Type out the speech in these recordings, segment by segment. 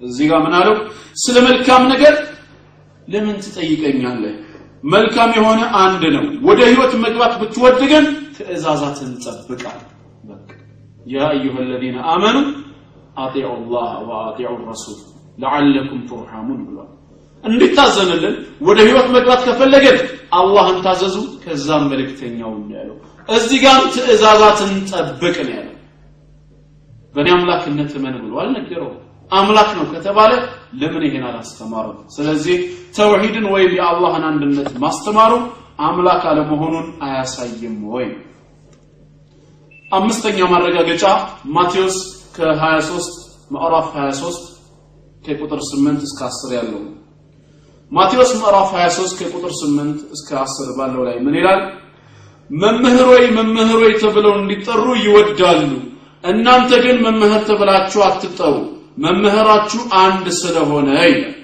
እዚህ ጋር ምን አለው? ስለ መልካም ነገር ለምን ትጠይቀኛለህ? መልካም የሆነ አንድ ነው። ወደ ህይወት መግባት ብትወድ ግን ትእዛዛትን ጠብቃል ያ አዩሃ ለዚነ አመኑ አጢዑ ላህ ወአጢዑ ረሱል ለዓለኩም ቱርሐሙን ብሏል። እንዲታዘንልን ወደ ህይወት መግባት ከፈለገን አላህን ታዘዙ ከዛም መልእክተኛው ያለው። እዚህ ጋም ትእዛዛትን ጠብቅ ነው ያለው። በእኔ አምላክነት እመን ብሎ አልነገረውም። አምላክ ነው ከተባለ ለምን ይሄን አላስተማረው ስለዚህ ተውሂድን ወይም የአላህን አንድነት ማስተማሩ አምላክ አለመሆኑን አያሳይም ወይ? አምስተኛ ማረጋገጫ ማቴዎስ ከ23 ምዕራፍ 23 ከቁጥር 8 እስከ 10 ያለው ማቴዎስ ምዕራፍ 23 ከቁጥር 8 እስከ 10 ባለው ላይ ምን ይላል? መምህር ወይ መምህር ወይ ተብለው እንዲጠሩ ይወዳሉ። እናንተ ግን መምህር ተብላችሁ አትጠሩ መምህራችሁ አንድ ስለሆነ ይላል።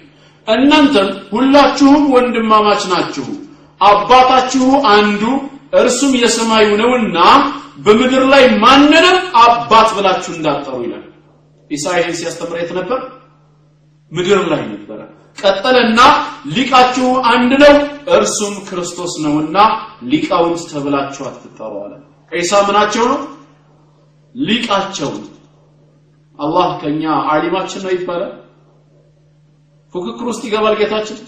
እናንተም ሁላችሁም ወንድማማች ናችሁ። አባታችሁ አንዱ እርሱም የሰማዩ ነውና በምድር ላይ ማንንም አባት ብላችሁ እንዳጠሩ ይላል። ኢሳ ሲያስተምር የት ነበር? ምድር ላይ ነበረ። ቀጠለና ሊቃችሁ አንድ ነው እርሱም ክርስቶስ ነውና ሊቃውንት ተብላችሁ አትጠሩ አለ። ዒሳ ምናቸው ነው? ሊቃቸው አላህ ከኛ አሊማችን ነው ይባላል። ፉክክር ውስጥ ይገባል ጌታችን።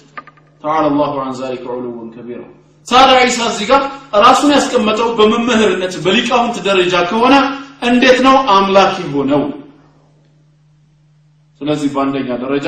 ተዓላ አላሁ አን ዛሊከ ዑሉውን ከቢራ። ታዲያ ዒሳ እዚህ ጋር ራሱን ያስቀመጠው በመምህርነት በሊቃውንት ደረጃ ከሆነ እንዴት ነው አምላክ የሆነው ስለዚህ በአንደኛ ደረጃ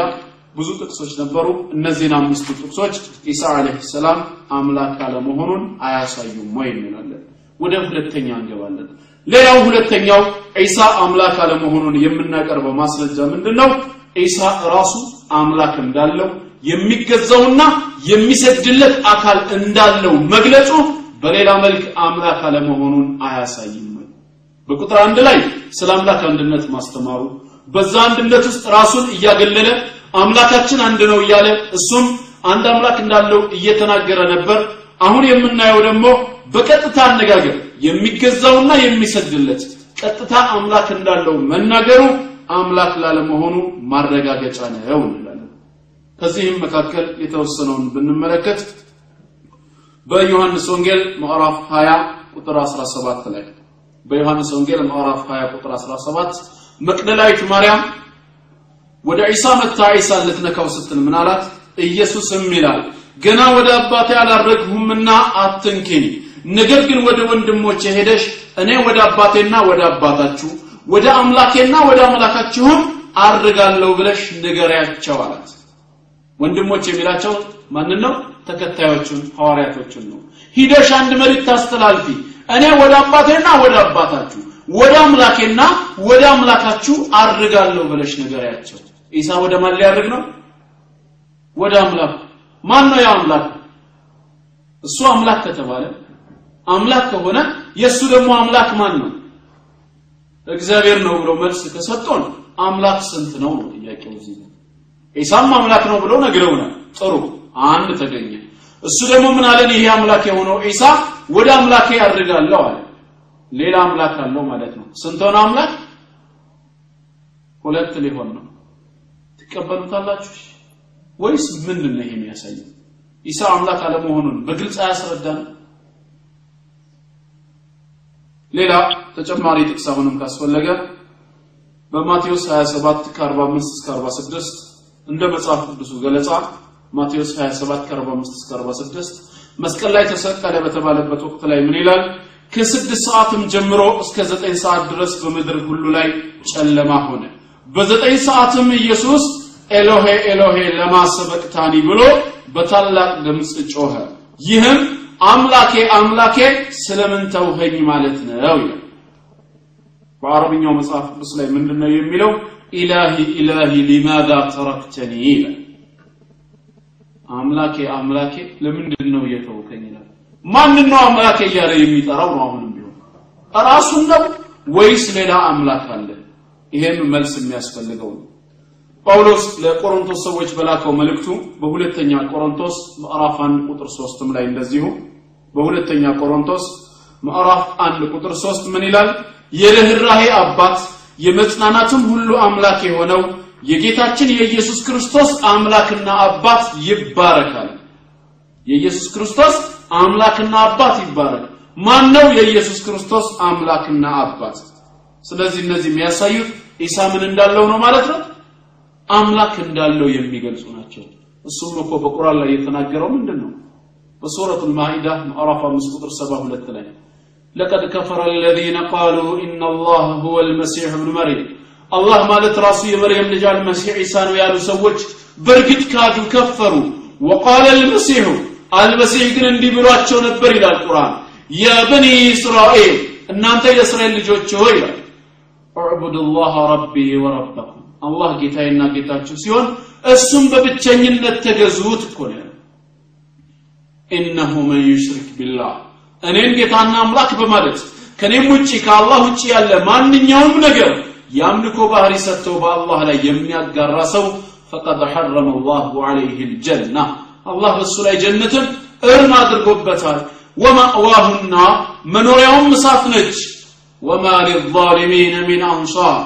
ብዙ ጥቅሶች ነበሩ። እነዚህን አምስቱ ጥቅሶች ኢሳ አለይሂ ሰላም አምላክ አለመሆኑን አያሳዩም ወይ እንላለን። ወደ ሁለተኛ እንገባለን ሌላው ሁለተኛው ዒሳ አምላክ አለመሆኑን የምናቀርበው ማስረጃ ምንድነው? ዒሳ ራሱ አምላክ እንዳለው የሚገዛውና የሚሰግድለት አካል እንዳለው መግለጹ በሌላ መልክ አምላክ አለመሆኑን አያሳይም በቁጥር አንድ ላይ ስለ አምላክ አንድነት ማስተማሩ በዛ አንድነት ውስጥ ራሱን እያገለለ አምላካችን አንድ ነው እያለ እሱም አንድ አምላክ እንዳለው እየተናገረ ነበር። አሁን የምናየው ደግሞ በቀጥታ አነጋገር የሚገዛውና የሚሰግድለት ቀጥታ አምላክ እንዳለው መናገሩ አምላክ ላለመሆኑ ማረጋገጫ ነው እንላለን። ከዚህም መካከል የተወሰነውን ብንመለከት በዮሐንስ ወንጌል ምዕራፍ 20 ቁጥር 17 ላይ በዮሐንስ ወንጌል ምዕራፍ 20 ቁጥር 17 መቅደላዊት ማርያም ወደ ዒሳ መታ ዒሳን ልትነካው ስትል ምን ኢየሱስም ይላል ገና ወደ አባቴ አላረግሁምና አትንኪኝ ነገር ግን ወደ ወንድሞቼ ሄደሽ እኔ ወደ አባቴና ወደ አባታችሁ ወደ አምላኬና ወደ አምላካችሁም አርጋለሁ ብለሽ ንገሪያቸው አላት። ወንድሞች የሚላቸው ማንን ነው? ተከታዮቹን ሐዋርያቶችን ነው። ሂደሽ አንድ መልእክት ታስተላልፊ። እኔ ወደ አባቴና ወደ አባታችሁ ወደ አምላኬና ወደ አምላካችሁ አርጋለሁ ብለሽ ንገሪያቸው። ኢሳ ወደ ማን ሊያርግ ነው? ወደ አምላክ። ማን ነው ያ አምላክ? እሱ አምላክ ከተባለ አምላክ ከሆነ የእሱ ደግሞ አምላክ ማን ነው? እግዚአብሔር ነው ብለው መልስ ከሰጡን አምላክ ስንት ነው ነው ጥያቄው እዚህ ኢሳም አምላክ ነው ብሎ ነግረውናል። ጥሩ አንድ ተገኘ። እሱ ደግሞ ምን አለን? ይሄ አምላክ የሆነው ኢሳ ወደ አምላኬ ያድርጋለሁ አለ። ሌላ አምላክ አለው ማለት ነው። ስንት ሆነ አምላክ? ሁለት ሊሆን ነው። ትቀበሉታላችሁ? ወይስ ምንድን ነው ይሄ የሚያሳየው? ኢሳ አምላክ አለመሆኑን በግልጽ አያስረዳን ሌላ ተጨማሪ ጥቅስ አሁንም ካስፈለገ በማቴዎስ 27 ከ45 እስከ 46 እንደ መጽሐፍ ቅዱሱ ገለጻ ማቴዎስ 27 ከ45 እስከ 46 መስቀል ላይ ተሰቀለ በተባለበት ወቅት ላይ ምን ይላል? ከስድስት ሰዓትም ጀምሮ እስከ ዘጠኝ ሰዓት ድረስ በምድር ሁሉ ላይ ጨለማ ሆነ። በዘጠኝ ሰዓትም ኢየሱስ ኤሎሄ ኤሎሄ ለማ ሰበቅታኒ ብሎ በታላቅ ድምፅ ጮኸ። ይህም አምላኬ አምላኬ ስለምን ተውኸኝ ማለት ነው ይላል። በአረብኛው መጽሐፍ ቅዱስ ላይ ምንድነው የሚለው? ኢላሂ ኢላሂ ሊማዛ ተረክተኒ ይላል። አምላኬ አምላኬ ለምንድን ነው የተውከኝ ይላል? ማንን ነው አምላኬ እያለ የሚጠራው ነው አሁንም ቢሆን? ራሱን ነው ወይስ ሌላ አምላክ አለ? ይሄም መልስ የሚያስፈልገው ነው ጳውሎስ ለቆሮንቶስ ሰዎች በላከው መልእክቱ በሁለተኛ ቆሮንቶስ ምዕራፍ 1 ቁጥር 3 ላይ እንደዚሁ በሁለተኛ ቆሮንቶስ ምዕራፍ 1 ቁጥር 3 ምን ይላል? የርህራሄ አባት የመጽናናትም ሁሉ አምላክ የሆነው የጌታችን የኢየሱስ ክርስቶስ አምላክና አባት ይባረካል። የኢየሱስ ክርስቶስ አምላክና አባት ይባረክ። ማን ነው የኢየሱስ ክርስቶስ አምላክና አባት? ስለዚህ እነዚህ የሚያሳዩት ኢሳ ምን እንዳለው ነው ማለት ነው አምላክ እንዳለው የሚገልጹ ናቸው እሱም እኮ በቁርአን ላይ የተናገረው ምንድን ነው በሱረቱ ማኢዳ ምዕራፍ 5 ቁጥር 72 ላይ لقد كفر الذين قالوا إن الله هو المسيح ابن مريم الله ማለት ራሱ የመርየም ልጅ አልመሲህ ዒሳ ነው ያሉ ሰዎች በእርግጥ ካዱ ከፈሩ وقال المسيح አልመሲህ ግን እንዲህ ብሏቸው ነበር ይላል ቁርአን የበኒ እስራኤል እናንተ የእስራኤል ልጆች ሆይ ይላል اعبدوا الله ربي وربكم አላህ ጌታዬና ጌታችሁ ሲሆን እሱም በብቸኝነት ተገዙት እኮ ነው ኢነሁ መን ዩሽሪክ ቢላህ እኔን ጌታና አምላክ በማለት ከኔም ውጪ ከአላህ ውጪ ያለ ማንኛውም ነገር የአምልኮ ባህሪ ሰጥተው በአላህ ላይ የሚያጋራ ሰው ፈቀድ ሐረመ አላሁ ዐለይህ ልጀና አላህ በእሱ ላይ ጀነትን እርም አድርጎበታል። ወማእዋሁና መኖሪያውም እሳት ነች። ወማ ሊዛሊሚን ሚን አንሳር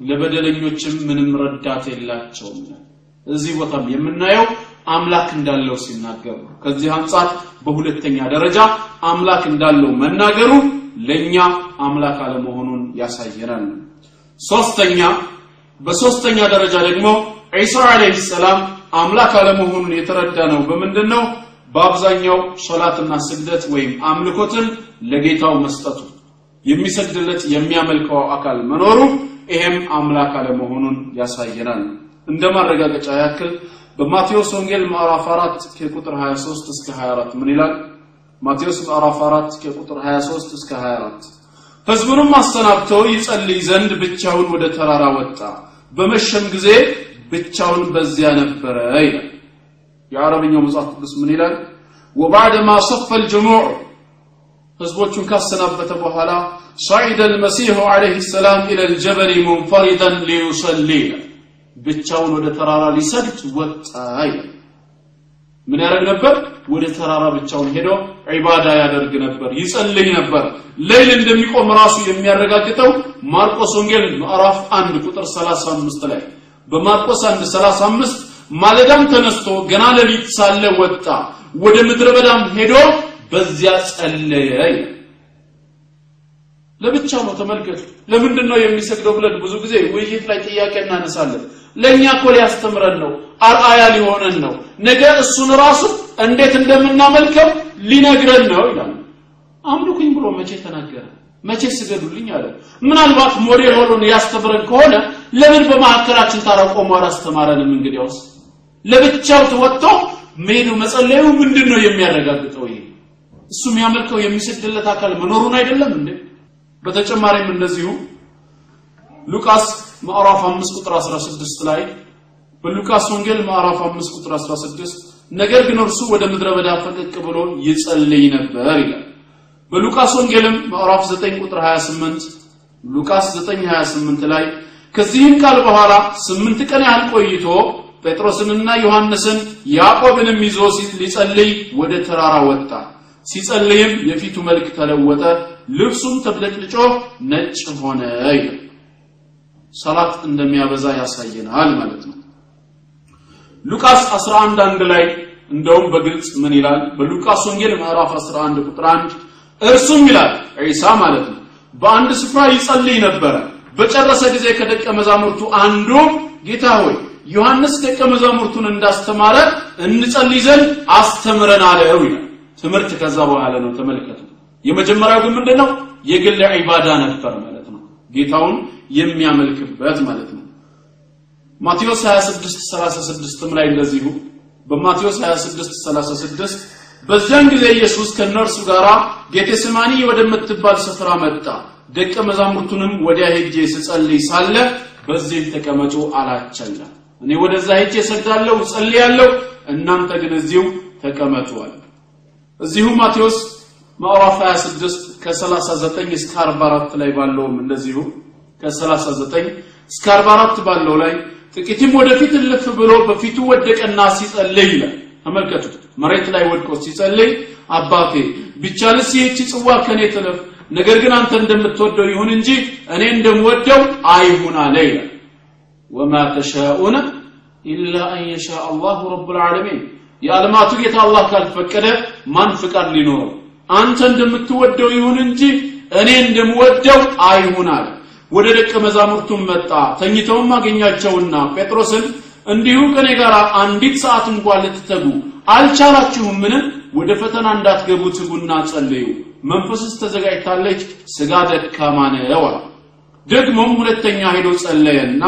ለበደለኞችም ምንም ረዳት የላቸውም። እዚህ ቦታም የምናየው አምላክ እንዳለው ሲናገሩ ከዚህ አንጻር በሁለተኛ ደረጃ አምላክ እንዳለው መናገሩ ለኛ አምላክ አለመሆኑን ያሳየናል። ሶስተኛ በሶስተኛ ደረጃ ደግሞ ዒሳ አለይሂ ሰላም አምላክ አለመሆኑን የተረዳ ነው በምንድን ነው በአብዛኛው ሶላትና ስግደት ወይም አምልኮትን ለጌታው መስጠቱ የሚሰግድለት የሚያመልከው አካል መኖሩ ይሄም አምላክ አለመሆኑን ያሳየናል። እንደ ማረጋገጫ ያክል በማቴዎስ ወንጌል ምዕራፍ 4 ከቁጥር 23 እስከ 24 ምን ይላል? ማቴዎስ ምዕራፍ 4 ከቁጥር 23 እስከ 24 ህዝቡንም አሰናብተው ይጸልይ ዘንድ ብቻውን ወደ ተራራ ወጣ። በመሸም ጊዜ ብቻውን በዚያ ነበረ ይላል። የአረብኛው መጽሐፍ ቅዱስ ምን ይላል? ወባዕደማ ሰፈል ጅሙዕ ህዝቦቹን ካሰናበተ በኋላ صعد المسيح عليه السلام الى الجبل منفردا ليصلي ብቻውን ወደ ተራራ ሊሰግድ ወጣ ይላል ምን ያደርግ ነበር ወደ ተራራ ብቻውን ሄዶ ዒባዳ ያደርግ ነበር ይጸልይ ነበር ሌይል እንደሚቆም ራሱ የሚያረጋግጠው ማርቆስ ወንጌል ምዕራፍ 1 ቁጥር 35 ላይ በማርቆስ 1 35 ማለዳም ተነስቶ ገና ሌሊት ሳለ ወጣ ወደ ምድረ በዳም ሄዶ በዚያ ጸለየ ይላል ለብቻው ነው ተመልከቱ ለምንድን ነው የሚሰግደው ብለን ብዙ ጊዜ ውይይት ላይ ጥያቄ እናነሳለን። ለእኛ እኮ ሊያስተምረን ነው አርአያ ሊሆነን ነው። ነገ እሱን ራሱ እንዴት እንደምናመልከው ሊነግረን ነው ይላል። አምልኩኝ ብሎ መቼ ተናገረ? መቼ ስገዱልኝ አለ? ምናልባት ሞዴል ሆኖ ያስተምረን ከሆነ ለምን በመካከላችን ታረቆሙ አላስተማረንም እንግዲያውስ ለብቻው ተወጥቶ መሄዱ መጸለዩ ምንድን ነው የሚያረጋግጠው ይሄ? እሱ የሚያመልከው የሚሰግድለት አካል መኖሩን አይደለም እንዴ በተጨማሪም እንደዚሁ ሉቃስ ምዕራፍ 5 ቁጥር 16 ላይ በሉቃስ ወንጌል ምዕራፍ 5 ቁጥር 16 ነገር ግን እርሱ ወደ ምድረ በዳ ፈቀቅ ብሎ ይጸልይ ነበር ይላል። በሉቃስ ወንጌልም ምዕራፍ 9 ቁጥር 28 ሉቃስ 9 28 ላይ ከዚህም ቃል በኋላ ስምንት ቀን ያህል ቆይቶ ጴጥሮስንና ዮሐንስን ያዕቆብንም ይዞ ሊጸልይ ወደ ተራራ ወጣ። ሲጸልይም የፊቱ መልክ ተለወጠ ልብሱም ተብለጭልጮ ነጭ ሆነ ይላል። ሰላት እንደሚያበዛ ያሳየናል ማለት ነው። ሉቃስ 11 አንድ ላይ እንደውም በግልጽ ምን ይላል? በሉቃስ ወንጌል ምዕራፍ 11 ቁጥር 1 እርሱም ይላል ዒሳ ማለት ነው በአንድ ስፍራ ይጸልይ ነበረ። በጨረሰ ጊዜ ከደቀ መዛሙርቱ አንዱ ጌታ ሆይ ዮሐንስ ደቀ መዛሙርቱን እንዳስተማረ እንጸልይ ዘንድ አስተምረን አለው ይላል። ትምህርት ከዛ በኋላ ነው ተመልከቱ የመጀመሪያው ግን ምንድነው? የግል ዒባዳ ነበር ማለት ነው። ጌታውን የሚያመልክበት ማለት ነው። ማቴዎስ 26 36 ላይ እንደዚሁ በማቴዎስ 26 36 በዚያን ጊዜ ኢየሱስ ከነርሱ ጋር ጌቴስማኒ ወደምትባል ስፍራ መጣ። ደቀ መዛሙርቱንም ወዲያ ሄጄ ስጸልይ ሳለ በዚህ ተቀመጡ አላቸው እኔ ወደዛ ሄጄ ሰግዳለሁ እጸልያለሁ እናንተ ግን እዚሁ ተቀመጡ አለ። እዚሁ ማቴዎስ ምዕራፍ 26 ከ39 እስከ 44 ላይ ባለውም እንደዚሁ። ከ39 እስከ 44 ባለው ላይ ጥቂትም ወደፊት እልፍ ብሎ በፊቱ ወደቀና ሲጸልይ ይላል። ተመልከቱ መሬት ላይ ወድቆ ሲጸልይ አባቴ ቢቻልስ ይህቺ ጽዋ ከኔ ትለፍ? ነገር ግን አንተ እንደምትወደው ይሁን እንጂ እኔ እንደምወደው አይሁን አለ ይላል። ወማ ተሻኡነ ኢላ አን የሻ አላሁ ረቡል ዓለሚን። የዓለማቱ ጌታ አላህ ካልፈቀደ ማን ፍቃድ ሊኖረው አንተ እንደምትወደው ይሁን እንጂ እኔ እንደምወደው አይሁን ወደ ደቀ መዛሙርቱም መጣ ተኝተውም አገኛቸውና ጴጥሮስን እንዲሁ ከኔ ጋር አንዲት ሰዓት እንኳን ልትተጉ አልቻላችሁም ምን ወደ ፈተና እንዳትገቡ ትጉና ጸልዩ። መንፈስስ ተዘጋጅታለች ስጋ ደካማ ነው ደግሞም ሁለተኛ ሄዶ ጸለየና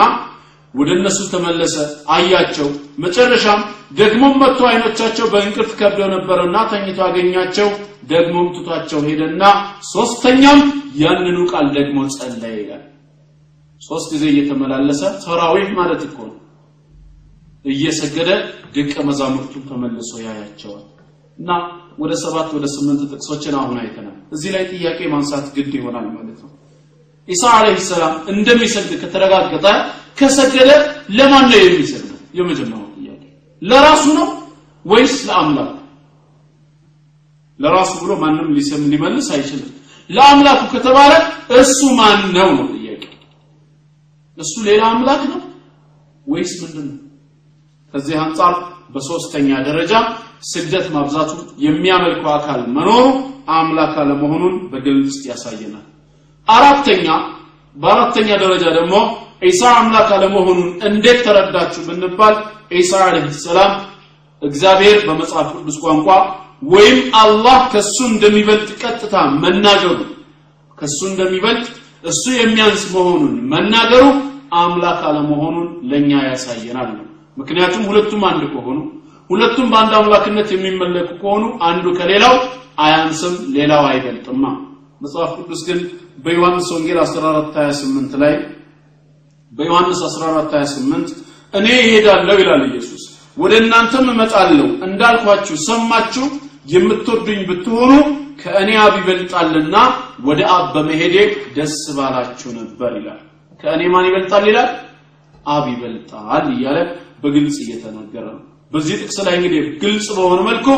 ወደ እነሱ ተመለሰ። አያቸው። መጨረሻም ደግሞም መጥቶ አይኖቻቸው በእንቅልፍ ከብደው ነበርና ተኝቶ አገኛቸው። ደግሞም ትቷቸው ሄደና ሶስተኛም ያንኑ ቃል ደግሞ ጸለየ ይላል። ሶስት ጊዜ እየተመላለሰ ተራዊህ ማለት እኮ ነው። እየሰገደ ደቀ መዛሙርቱን ተመልሶ ያያቸዋል። እና ወደ ሰባት ወደ ስምንት ጥቅሶችን አሁን አይተናል። እዚህ ላይ ጥያቄ ማንሳት ግድ ይሆናል ማለት ነው። ኢሳ አለይሂ ሰላም እንደሚሰግድ ከተረጋገጠ ከሰገደ ለማን ነው የሚሰግደው የመጀመሪያው ጥያቄ። ለራሱ ነው ወይስ ለአምላኩ? ለራሱ ብሎ ማንም ሊሰም ሊመልስ አይችልም። ለአምላኩ ከተባለ እሱ ማን ነው ነው ጥያቄ። እሱ ሌላ አምላክ ነው ወይስ ምንድን ነው? ከዚህ አንጻር በሶስተኛ ደረጃ ስግደት ማብዛቱ የሚያመልከው አካል መኖሩ አምላክ አለመሆኑን በግልጽ ያሳየናል። አራተኛ በአራተኛ ደረጃ ደግሞ ዒሳ አምላክ አለመሆኑን እንዴት ተረዳችሁ ብንባል ዒሳ አለይሂ ሰላም እግዚአብሔር በመጽሐፍ ቅዱስ ቋንቋ ወይም አላህ ከሱ እንደሚበልጥ ቀጥታ መናገሩ ከሱ እንደሚበልጥ እሱ የሚያንስ መሆኑን መናገሩ አምላክ አለመሆኑን ለኛ ያሳየናል ነው። ምክንያቱም ሁለቱም አንድ ከሆኑ ሁለቱም በአንድ አምላክነት የሚመለኩ ከሆኑ አንዱ ከሌላው አያንስም ሌላው አይበልጥማ። መጽሐፍ ቅዱስ ግን በዮሐንስ ወንጌል 14:28 ላይ በዮሐንስ 14:28 እኔ እሄዳለሁ ይላል ኢየሱስ። ወደ እናንተም እመጣለሁ። እንዳልኳችሁ ሰማችሁ የምትወዱኝ ብትሆኑ ከእኔ አብ ይበልጣልና ወደ አብ በመሄዴ ደስ ባላችሁ ነበር ይላል። ከእኔ ማን ይበልጣል ይላል? አብ ይበልጣል እያለ በግልጽ እየተናገረ ነው። በዚህ ጥቅስ ላይ እንግዲህ ግልጽ በሆነ መልኩ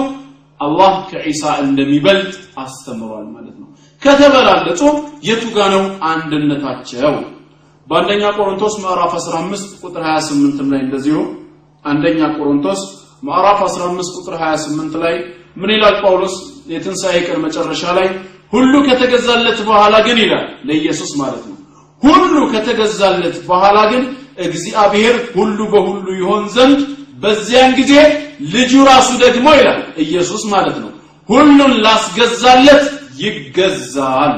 አላህ ከዒሳ እንደሚበልጥ አስተምሯል ማለት ነው። ከተበላለጡ የቱ ጋ ነው አንድነታቸው በአንደኛ ቆሮንቶስ ምዕራፍ 15 ቁጥር 28 ላይ እንደዚሁ አንደኛ ቆሮንቶስ ምዕራፍ 15 ቁጥር 28 ላይ ምን ይላል ጳውሎስ? የትንሣኤ ቀን መጨረሻ ላይ ሁሉ ከተገዛለት በኋላ ግን ይላል ለኢየሱስ ማለት ነው። ሁሉ ከተገዛለት በኋላ ግን እግዚአብሔር ሁሉ በሁሉ ይሆን ዘንድ በዚያን ጊዜ ልጁ ራሱ ደግሞ ይላል ኢየሱስ ማለት ነው። ሁሉን ላስገዛለት ይገዛል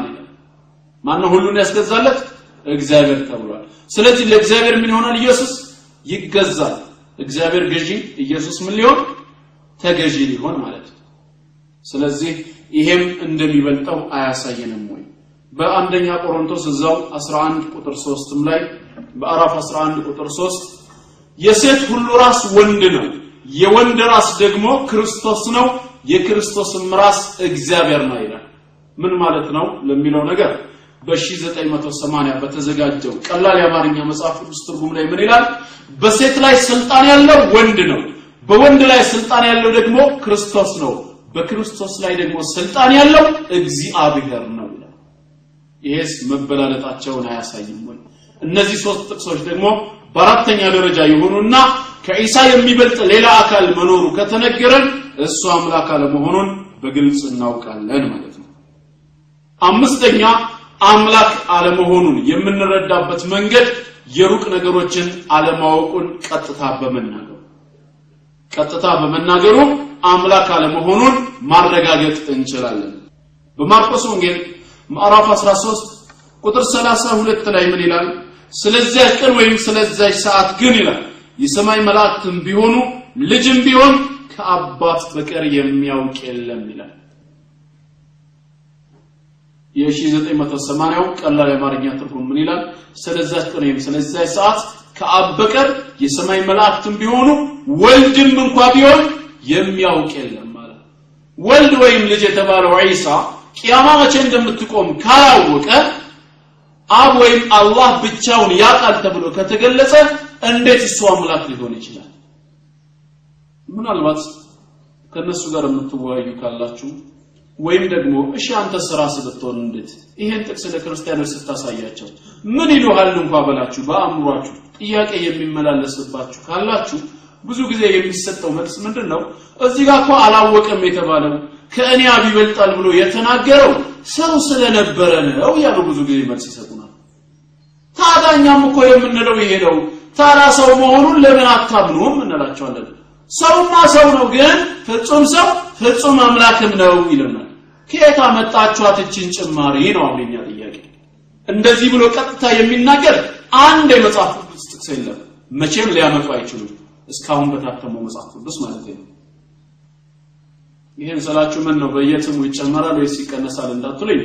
ማነው ሁሉን ያስገዛለት እግዚአብሔር ተብሏል። ስለዚህ ለእግዚአብሔር ምን ይሆናል? ኢየሱስ ይገዛል። እግዚአብሔር ገዢ ኢየሱስ ምን ሊሆን? ተገዢ ሊሆን ማለት ነው። ስለዚህ ይሄም እንደሚበልጠው አያሳየንም ወይ? በአንደኛ ቆሮንቶስ እዛው 11 ቁጥር 3 ላይ በአራፍ 11 ቁጥር 3 የሴት ሁሉ ራስ ወንድ ነው የወንድ ራስ ደግሞ ክርስቶስ ነው የክርስቶስም ራስ እግዚአብሔር ነው ይላል። ምን ማለት ነው ለሚለው ነገር በ1980 በተዘጋጀው ቀላል የአማርኛ መጽሐፍ ቅዱስ ትርጉም ላይ ምን ይላል? በሴት ላይ ስልጣን ያለው ወንድ ነው። በወንድ ላይ ስልጣን ያለው ደግሞ ክርስቶስ ነው። በክርስቶስ ላይ ደግሞ ስልጣን ያለው እግዚአብሔር ነው ይላል። ይሄስ መበላለጣቸውን አያሳይም ወይ? እነዚህ ሶስት ጥቅሶች ደግሞ በአራተኛ ደረጃ የሆኑና ከኢሳ የሚበልጥ ሌላ አካል መኖሩ ከተነገረን እሱ አምላክ አለመሆኑን በግልጽ እናውቃለን ማለት ነው። አምስተኛ አምላክ አለመሆኑን የምንረዳበት መንገድ የሩቅ ነገሮችን አለማወቁን ቀጥታ በመናገሩ ቀጥታ በመናገሩ አምላክ አለመሆኑን ማረጋገጥ እንችላለን። በማርቆስ ወንጌል ምዕራፍ 13 ቁጥር 32 ላይ ምን ይላል? ስለዚያ ቀን ወይም ስለዚያች ሰዓት ግን ይላል የሰማይ መላእክትም ቢሆኑ ልጅም ቢሆን ከአባት በቀር የሚያውቅ የለም ይላል የ1980ው ቀላል የአማርኛ ትርጉም ምን ይላል? ስለዚያች ቀን ወይም ሰዓት ከአብ በቀር የሰማይ መላእክትም ቢሆኑ ወልድም እንኳ ቢሆን የሚያውቅ የለም ማለት ወልድ ወይም ልጅ የተባለው ዒሳ ቂያማ መቼ እንደምትቆም ካላወቀ አብ ወይም አላህ ብቻውን ያውቃል ተብሎ ከተገለጸ እንዴት እሱ አምላክ ሊሆን ይችላል? ምናልባት ከነሱ ጋር የምትወያዩ ካላችሁ ወይም ደግሞ እሺ አንተ ራስ ብትሆን እንዴት? ይሄን ጥቅስ ለክርስቲያኖች ስታሳያቸው ምን ይሉሃል እንኳ በላችሁ? በአእምሯችሁ ጥያቄ የሚመላለስባችሁ ካላችሁ ብዙ ጊዜ የሚሰጠው መልስ ምንድን ነው እዚህ ጋር እኮ አላወቀም የተባለው ከእኔ አብ ይበልጣል ብሎ የተናገረው ሰው ስለነበረ ነው ያሉ ብዙ ጊዜ መልስ ይሰጡናል። ታዳኛም እኮ የምንለው ይሄ ታራ ሰው መሆኑን ለምን አታምኑም እንላቸዋለን። ሰውማ ሰው ነው ግን ፍጹም ሰው ፍጹም አምላክም ነው ይለናል ከየት አመጣችኋት እችን ጭማሪ ነው አሁን ጥያቄ? እንደዚህ ብሎ ቀጥታ የሚናገር አንድ የመጽሐፍ ቅዱስ ጥቅስ የለም። መቼም ሊያመጡ አይችሉም። እስካሁን በታተመው መጽሐፍ ቅዱስ ማለት ነው። ይህን ስላችሁ ምን ነው በየትሙ ይጨመራል ወይስ ይቀነሳል እንዳትሉኝ።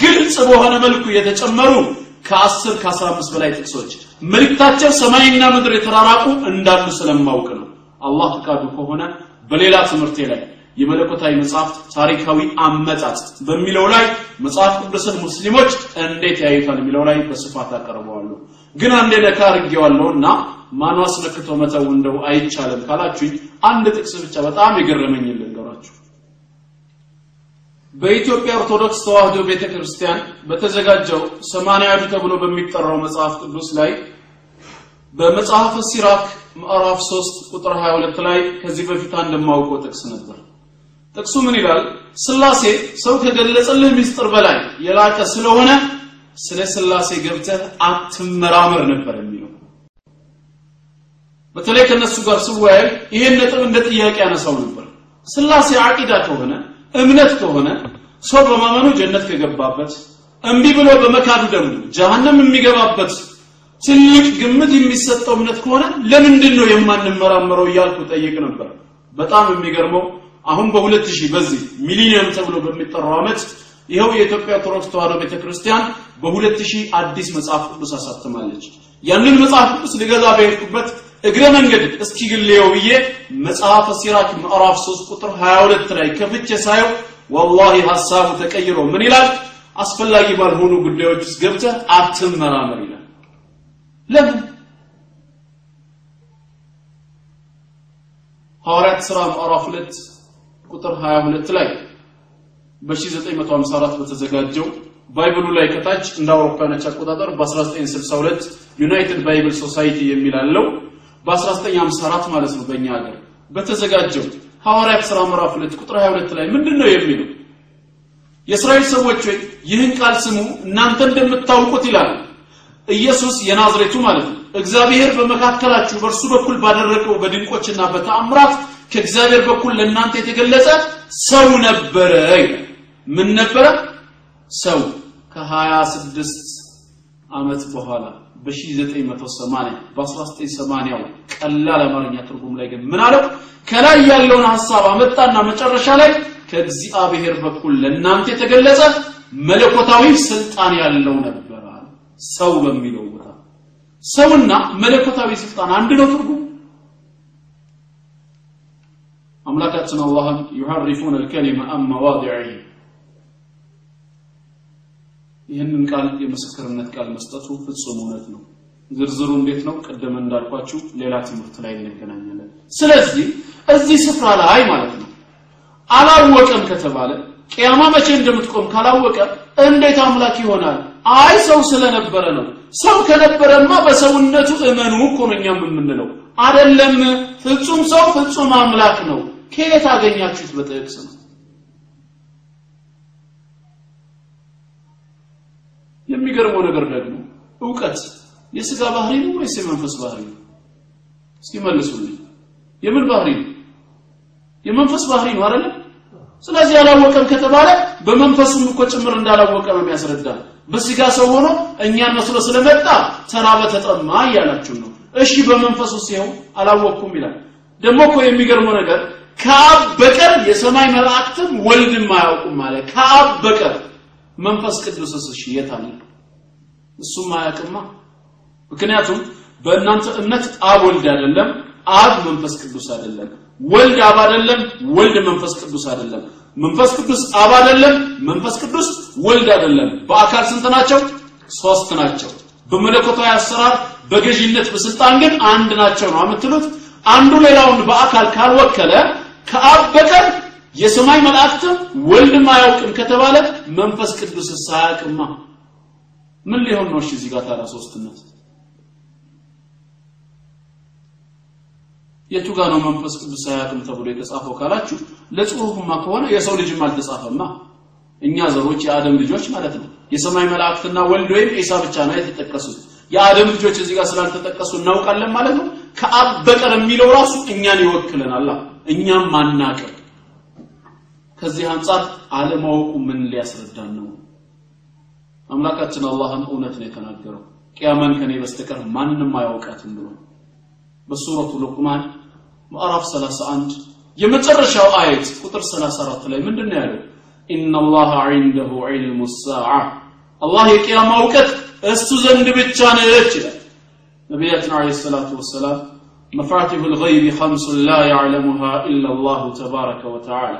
ግልጽ በሆነ መልኩ የተጨመሩ ከአስር ከአስራ አምስት በላይ ጥቅሶች መልእክታቸው ሰማይና ምድር የተራራቁ እንዳሉ ስለማውቅ ነው። አላህ ፍቃዱ ከሆነ በሌላ ትምህርቴ ላይ የመለኮታዊ መጽሐፍት ታሪካዊ አመጣጥ በሚለው ላይ መጽሐፍ ቅዱስን ሙስሊሞች እንዴት ያዩታል የሚለው ላይ በስፋት አቀርበዋለሁ። ግን አንዴ ነካ አድርጌዋለሁና ማኑ አስነክቶ መተው እንደው አይቻልም ካላችሁኝ አንድ ጥቅስ ብቻ በጣም የገረመኝ ልንገራችሁ። በኢትዮጵያ ኦርቶዶክስ ተዋህዶ ቤተክርስቲያን በተዘጋጀው ሰማንያዱ ተብሎ በሚጠራው መጽሐፍ ቅዱስ ላይ በመጽሐፈ ሲራክ ምዕራፍ 3 ቁጥር 22 ላይ ከዚህ በፊት አንድ ጥቅስ ነበር ጥቅሱ ምን ይላል? ስላሴ ሰው ከገለጸልህ ምስጢር በላይ የላቀ ስለሆነ ስለ ስላሴ ገብተህ አትመራመር ነበር የሚለው። በተለይ ከነሱ ጋር ስወያይ ይሄን ነጥብ እንደ ጥያቄ ያነሳው ነበር። ስላሴ አቂዳ ከሆነ እምነት ከሆነ ሰው በማመኑ ጀነት ከገባበት እምቢ ብሎ በመካዱ ደግሞ ጀሃነም የሚገባበት ትልቅ ግምት የሚሰጠው እምነት ከሆነ ለምንድን ነው የማንመራመረው እያልኩ ጠይቅ ነበር። በጣም የሚገርመው አሁን በ2000 በዚህ ሚሊኒየም ተብሎ በሚጠራው ዓመት ይኸው የኢትዮጵያ ኦርቶዶክስ ተዋሕዶ ቤተክርስቲያን በ2000 አዲስ መጽሐፍ ቅዱስ አሳትማለች። ያንን መጽሐፍ ቅዱስ ልገዛ በሄድኩበት እግረ መንገድ እስኪ ግልየው ብዬ መጽሐፈ ሲራክ ምዕራፍ 3 ቁጥር 22 ላይ ከፍቼ ሳየው ወላሂ ሐሳቡ ተቀይሮ ምን ይላል? አስፈላጊ ባልሆኑ ጉዳዮች ውስጥ ገብተህ አትመራመር ይላል። ለምን? ሐዋርያት ሥራ ምዕራፍ 2 ቁጥር 22 ላይ በ1954 በተዘጋጀው ባይብሉ ላይ ከታች እንደ አውሮፓውያኖች አቆጣጠር በ1962 United Bible Society የሚል አለው በ1954 ማለት ነው በእኛ ሀገር በተዘጋጀው ሐዋርያት ሥራ ምዕራፍ 2 ቁጥር 22 ላይ ምንድን ነው የሚለው? የእስራኤል ሰዎች ሆይ ይህን ቃል ስሙ እናንተ እንደምታውቁት ይላል ኢየሱስ የናዝሬቱ ማለት ነው። እግዚአብሔር በመካከላችሁ በእርሱ በኩል ባደረገው በድንቆችና በተአምራት ከእግዚአብሔር በኩል ለእናንተ የተገለጸ ሰው ነበረ ምን ነበረ? ሰው ከ26 ዓመት በኋላ በ1980 በ1980 ቀላል አማርኛ ትርጉም ላይ ግን ምን አለው? ከላይ ያለውን ሐሳብ አመጣና መጨረሻ ላይ ከእግዚአብሔር በኩል ለእናንተ የተገለጸ መለኮታዊ ስልጣን ያለው ነበር ሰው በሚለው ቦታ ሰውና መለኮታዊ ስልጣን አንድ ነው ትርጉም አምላካችን አላህም ዩሐሪፉን አልከሊመ አን ይህንን ቃል የምስክርነት ቃል መስጠቱ ፍጹም እውነት ነው። ዝርዝሩ እንዴት ነው? ቅድም እንዳልኳችሁ ሌላ ትምህርት ላይ እንገናኛለን። ስለዚህ እዚህ ስፍራ ላይ ማለት ነው አላወቀም ከተባለ ቅያማ መቼ እንደምትቆም ካላወቀ እንዴት አምላክ ይሆናል? አይ ሰው ስለነበረ ነው። ሰው ከነበረማ በሰውነቱ እመኑ እኮ ነው እኛም የምንለው። አደለም ፍጹም ሰው ፍጹም አምላክ ነው ከየት አገኛችሁት በጥቅስ ነው? የሚገርመው ነገር ደግሞ እውቀት የስጋ ባህሪ ነው ወይስ የመንፈስ ባህሪ ነው? እስኪ መልሱልኝ። የምን ባህሪ ነው? የመንፈስ ባህሪ ነው አይደለም ስለዚህ አላወቀም ከተባለ በመንፈሱም እኮ ጭምር እንዳላወቀ ነው የሚያስረዳ። በስጋ ሰው ሆኖ እኛን መስሎ ስለመጣ ተራበ ተጠማ እያላችሁ ነው። እሺ በመንፈሱ ሲሆን አላወቅኩም ይላል። ደግሞ እኮ የሚገርመው ነገር ከአብ በቀር የሰማይ መላእክትም ወልድም አያውቁም ማለት ከአብ በቀር መንፈስ ቅዱስስ እሺ የት እሱም አያውቅማ። ምክንያቱም በእናንተ እምነት አብ ወልድ አይደለም አብ መንፈስ ቅዱስ አይደለም። ወልድ አብ አይደለም ወልድ መንፈስ ቅዱስ አይደለም። መንፈስ ቅዱስ አብ አይደለም መንፈስ ቅዱስ ወልድ አይደለም። በአካል ስንት ናቸው? ሶስት ናቸው። በመለኮታዊ አሰራር በገዢነት በስልጣን ግን አንድ ናቸው ነው የምትሉት? አንዱ ሌላውን በአካል ካልወከለ ከአብ በቀር የሰማይ መላእክትም ወልድም አያውቅም ከተባለ መንፈስ ቅዱስ አያውቅማ ምን ሊሆን ነው? እዚህ ጋር ታዲያ ሶስትነት። የቱ ጋር ነው መንፈስ ቅዱስ አያውቅም ተብሎ የተጻፈው ካላችሁ ለጽሁፍማ ከሆነ የሰው ልጅም አልተጻፈማ እኛ ዘሮች የአደም ልጆች ማለት ነው። የሰማይ መላእክትና ወልድ ወይም ኢሳ ብቻ ነው የተጠቀሱት። የአደም ልጆች እዚህ ጋር ስላልተጠቀሱ እናውቃለን ማለት ነው። ከአብ በቀር የሚለው ራሱ እኛን ይወክለናል እኛም ማናቀም ከዚህ አንጻር አለማወቁ ምን ሊያስረዳን ነው? አምላካችን አላህም እውነት ነው የተናገረው። ቅያማን ከኔ በስተቀር ማንም አያውቃትም ብሎ በሱረቱ ሉቅማን ምዕራፍ 31 የመጨረሻው አየት ቁጥር 34 ላይ ምንድን ነው ያለው ኢነላህ ዐንደሁ ዒልሙ ሳዓ አላህ የቅያማ እውቀት እሱ ዘንድ ብቻ ነች ይላል። ነቢያችን ዐለይሂ ሰላቱ ወሰላም መፋቲሁ ልገይብ ኸምሱን ላ ያዕለሙሃ ኢላ አላሁ ተባረከ ወተዓላ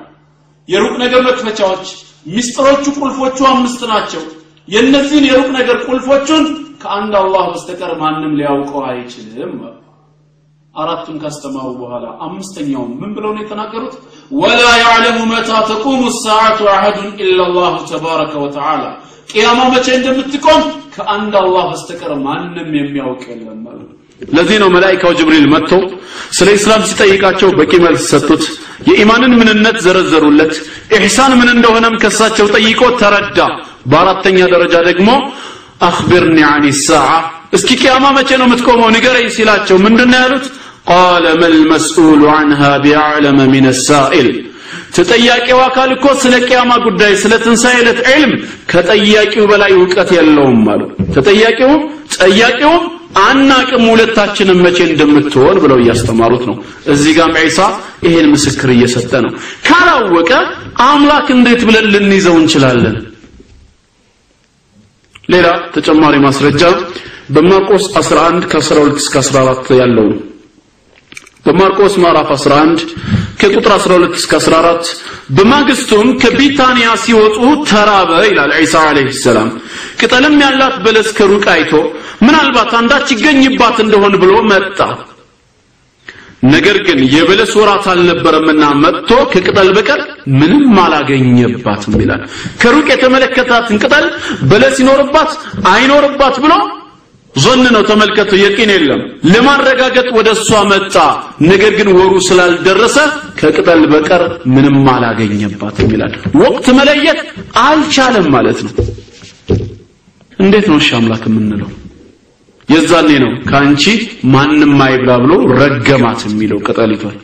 የሩቅ ነገር መክፈቻዎች ሚስጥሮቹ ቁልፎቹ አምስት ናቸው። የእነዚህን የሩቅ ነገር ቁልፎቹን ከአንድ አላህ በስተቀር ማንም ሊያውቀው አይችልም። አራቱን ካስተማሩ በኋላ አምስተኛውን ምን ብለው ነው የተናገሩት? ወላ ያዕለሙ መታ ተቁሙ ሰዓቱ አሐዱን ኢላ አላሁ ተባረከ ወተዓላ። ቅያማ መቼ እንደምትቆም ከአንድ አላህ በስተቀር ማንም የሚያውቅ የለም ማለት ለዚህ ነው መላኢካው ጅብሪል መጥቶ ስለ ኢስላም ሲጠይቃቸው በቂ መልስ ሰጡት። የኢማንን ምንነት ዘረዘሩለት። ኢሕሳን ምን እንደሆነም ከሳቸው ጠይቆ ተረዳ። በአራተኛ ደረጃ ደግሞ አኽቢርኒ አን ሰዓ እስኪ ቅያማ መቼ ነው የምትቆመው ንገረኝ ሲላቸው ምንድን ያሉት? ቃለ መልመስኡሉ አንሃ ቢአዕለመ ሚን ሳኢል ተጠያቂው አካል እኮ ስለ ቅያማ ጉዳይ ስለ ትንሣኤ ዕለት ዕልም ከጠያቂው በላይ እውቀት የለውም አሉ። ተጠያቂውም ጠያቂውም አናቅም ሁለታችንም መቼ እንደምትሆን ብለው እያስተማሩት ነው። እዚህ ጋም ዒሳ ይሄን ምስክር እየሰጠ ነው። ካላወቀ አምላክ እንዴት ብለን ልንይዘው እንችላለን? ሌላ ተጨማሪ ማስረጃ በማርቆስ 11 ከ12 እስከ 14 ያለው በማርቆስ ምዕራፍ 11 ከቁጥር 12 እስከ 14 በማግስቱም ከቢታንያ ሲወጡ ተራበ ይላል ዒሳ አለይሂ ሰላም። ቅጠልም ያላት በለስ ከሩቅ አይቶ ምናልባት አንዳች ይገኝባት እንደሆን ብሎ መጣ። ነገር ግን የበለስ ወራት አልነበረምና መጥቶ ከቅጠል በቀር ምንም አላገኘባትም ይላል። ከሩቅ የተመለከታትን ቅጠል በለስ ይኖርባት አይኖርባት ብሎ ዞን ነው ተመልከቱ የቂን የለም። ለማረጋገጥ ወደ እሷ መጣ። ነገር ግን ወሩ ስላልደረሰ ከቅጠል በቀር ምንም አላገኘባትም ይላል ወቅት መለየት አልቻለም ማለት ነው። እንዴት ነው አምላክ የምንለው? የዛኔ ነው ከአንቺ ማንም አይብላ ብሎ ረገማት የሚለው ቅጠሊቷል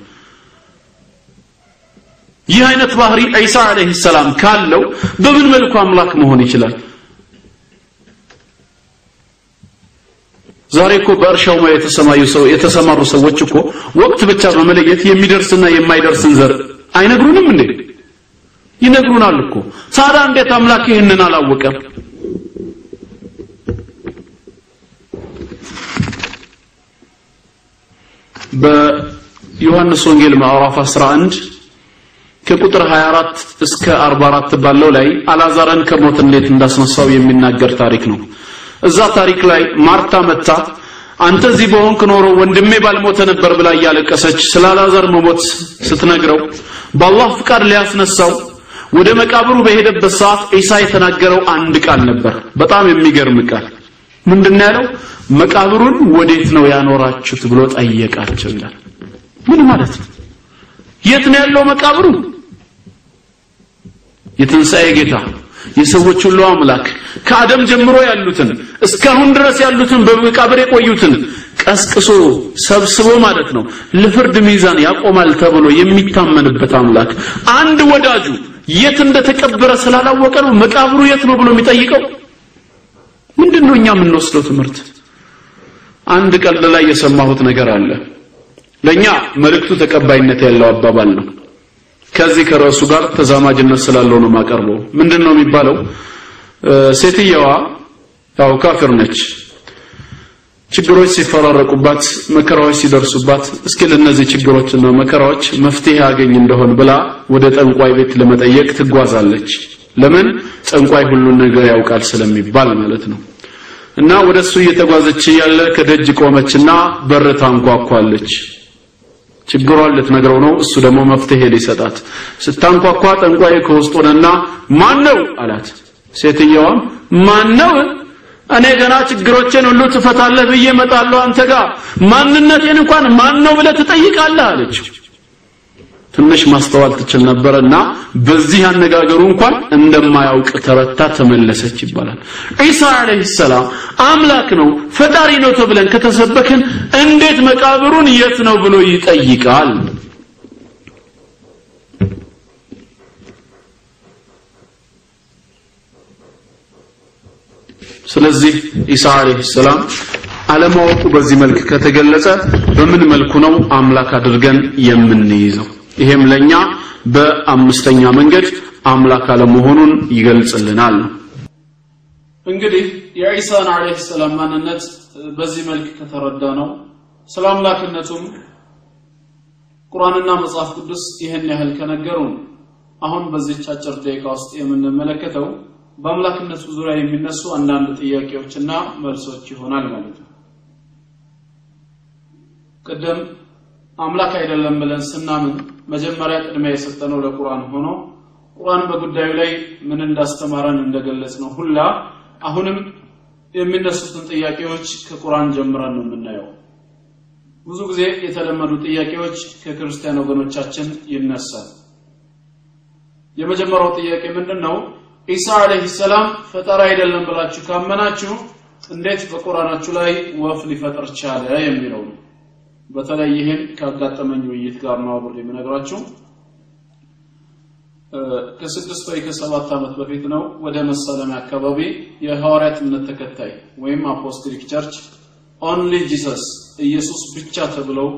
ይህ አይነት ባህሪ ዒሳ አለይሂ ሰላም ካለው በምን መልኩ አምላክ መሆን ይችላል ዛሬ እኮ በእርሻው ሙያ የተሰማዩ ሰው የተሰማሩ ሰዎች እኮ ወቅት ብቻ በመለየት የሚደርስና የማይደርስን ዘር አይነግሩንም እንዴ? ይነግሩናል እኮ። ታዲያ እንዴት አምላክ ይህንን አላወቀም? በዮሐንስ ወንጌል ምዕራፍ 11 ከቁጥር 24 እስከ 44 ባለው ላይ አላዛርን ከሞት እንዴት እንዳስነሳው የሚናገር ታሪክ ነው እዛ ታሪክ ላይ ማርታ መታ አንተ እዚህ በሆንክ ኖሮ ወንድሜ ባልሞተ ነበር ብላ እያለቀሰች ስለ አላዛር መሞት ስትነግረው በአላህ ፍቃድ ሊያስነሳው ወደ መቃብሩ በሄደበት ሰዓት ዒሳ የተናገረው አንድ ቃል ነበር። በጣም የሚገርም ቃል። ምንድን ያለው? መቃብሩን ወዴት ነው ያኖራችሁት ብሎ ጠየቃቸው ይላል። ምን ማለት ነው? የት ነው ያለው መቃብሩ? የትንሣኤ ጌታ የሰዎች ሁሉ አምላክ ከአደም ጀምሮ ያሉትን እስካሁን ድረስ ያሉትን በመቃብር የቆዩትን ቀስቅሶ ሰብስቦ ማለት ነው ለፍርድ ሚዛን ያቆማል ተብሎ የሚታመንበት አምላክ። አንድ ወዳጁ የት እንደተቀበረ ስላላወቀ ነው መቃብሩ የት ነው ብሎ የሚጠይቀው? ምንድን ነው እኛ የምንወስደው ትምህርት? አንድ ቀልድ ላይ የሰማሁት ነገር አለ። ለኛ መልእክቱ ተቀባይነት ያለው አባባል ነው ከዚህ ከርዕሱ ጋር ተዛማጅነት ስላለው ነው ማቀርበው ምንድን ነው የሚባለው ሴትየዋ ያው ካፍር ነች። ችግሮች ሲፈራረቁባት መከራዎች ሲደርሱባት እስኪ ለእነዚህ ችግሮችና መከራዎች መፍትሄ ያገኝ እንደሆን ብላ ወደ ጠንቋይ ቤት ለመጠየቅ ትጓዛለች። ለምን? ጠንቋይ ሁሉን ነገር ያውቃል ስለሚባል ማለት ነው። እና ወደ እሱ እየተጓዘች ያለ ከደጅ ቆመችና በር ታንኳኳለች ችግሯን ልትነግረው ነው እሱ ደግሞ መፍትሄ ሊሰጣት። ስታንኳኳ ጠንቋይ ከውስጥ ሆነና ማን ነው አላት። ሴትየዋም ማን ነው? እኔ ገና ችግሮችን ሁሉ ትፈታለህ ብዬ እመጣለሁ አንተ ጋር። ማንነቴን እንኳን ማን ነው ብለህ ትጠይቃለህ? አለችው ትንሽ ማስተዋል ትችል ነበርና በዚህ አነጋገሩ እንኳን እንደማያውቅ ተረታ ተመለሰች ይባላል። ዒሳ አለይሂ ሰላም አምላክ ነው ፈጣሪ ነው ተብለን ከተሰበክን እንዴት መቃብሩን የት ነው ብሎ ይጠይቃል? ስለዚህ ኢሳ አለይሂ ሰላም አለማወቁ በዚህ መልክ ከተገለጸ በምን መልኩ ነው አምላክ አድርገን የምንይዘው ይሄም ለኛ በአምስተኛ መንገድ አምላክ አለመሆኑን ይገልጽልናል። እንግዲህ የዒሳን አለይሂ ሰላም ማንነት በዚህ መልክ ከተረዳ ነው ስለ አምላክነቱም ቁርአንና መጽሐፍ ቅዱስ ይህን ያህል ከነገሩን አሁን በዚች አጭር ደቂቃ ውስጥ የምንመለከተው በአምላክነቱ ዙሪያ የሚነሱ አንዳንድ ጥያቄዎችና መልሶች ይሆናል ማለት ነው። ቅድም አምላክ አይደለም ብለን ስናምን መጀመሪያ ቅድሚያ የሰጠነው ለቁርአን ሆኖ ቁርአን በጉዳዩ ላይ ምን እንዳስተማረን እንደገለጽ ነው ሁላ አሁንም የሚነሱትን ጥያቄዎች ከቁርአን ጀምረን ነው የምናየው። ብዙ ጊዜ የተለመዱ ጥያቄዎች ከክርስቲያን ወገኖቻችን ይነሳል። የመጀመሪያው ጥያቄ ምንድን ነው ኢሳ አለይሂ ሰላም ፈጣሪ አይደለም ብላችሁ ካመናችሁ እንዴት በቁርአናችሁ ላይ ወፍ ሊፈጥር ቻለ የሚለው ነው በተለይ ይህን ካጋጠመኝ ውይይት ጋር ነው አብሬ የምነግራችሁ። ከስድስት ወይ ከሰባት ዓመት በፊት ነው ወደ መሰለሚያ አካባቢ የሐዋርያት እምነት ተከታይ ወይም Apostolic Church Only Jesus ኢየሱስ ብቻ ተብለው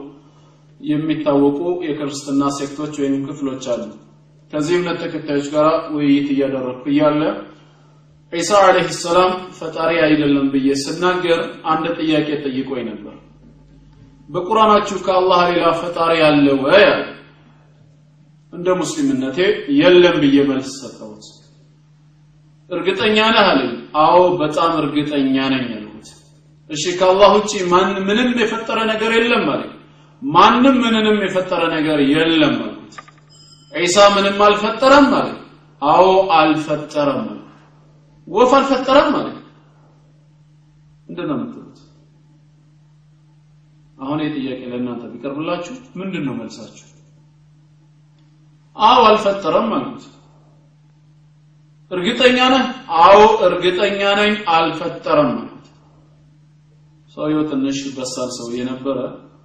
የሚታወቁ የክርስትና sect ኦች ወይም ክፍሎች አሉ። ከዚህ እምነት ተከታዮች ጋር ውይይት እያደረግኩ እያለ ዒሳ አለይሂ ሰላም ፈጣሪ አይደለም ብዬ ስናገር አንድ ጥያቄ ጠይቆኝ ነበር በቁርአናችሁ ከአላህ ሌላ ፈጣሪ አለ ወይ? እንደ ሙስሊምነቴ የለም ብዬ መልስ ሰጠሁት። እርግጠኛ ነህ አለኝ። አዎ በጣም እርግጠኛ ነኝ አልኩት። እሺ ከአላህ ውጪ ማን ምንም የፈጠረ ነገር የለም አለኝ። ማንም ምንንም የፈጠረ ነገር የለም አልኩት። ዒሳ ምንም አልፈጠረም አለኝ። አዎ አልፈጠረም ወፍ አልፈጠረም አለኝ። የምትሉት አሁን ይህ ጥያቄ ለእናንተ ቢቀርብላችሁ ምንድን ነው መልሳችሁ? አዎ አልፈጠረም አሉት እርግጠኛ ነህ? አዎ እርግጠኛ ነኝ አልፈጠረም አሉት ሰውየው ትንሽ በሳል ሰውዬ ነበረ።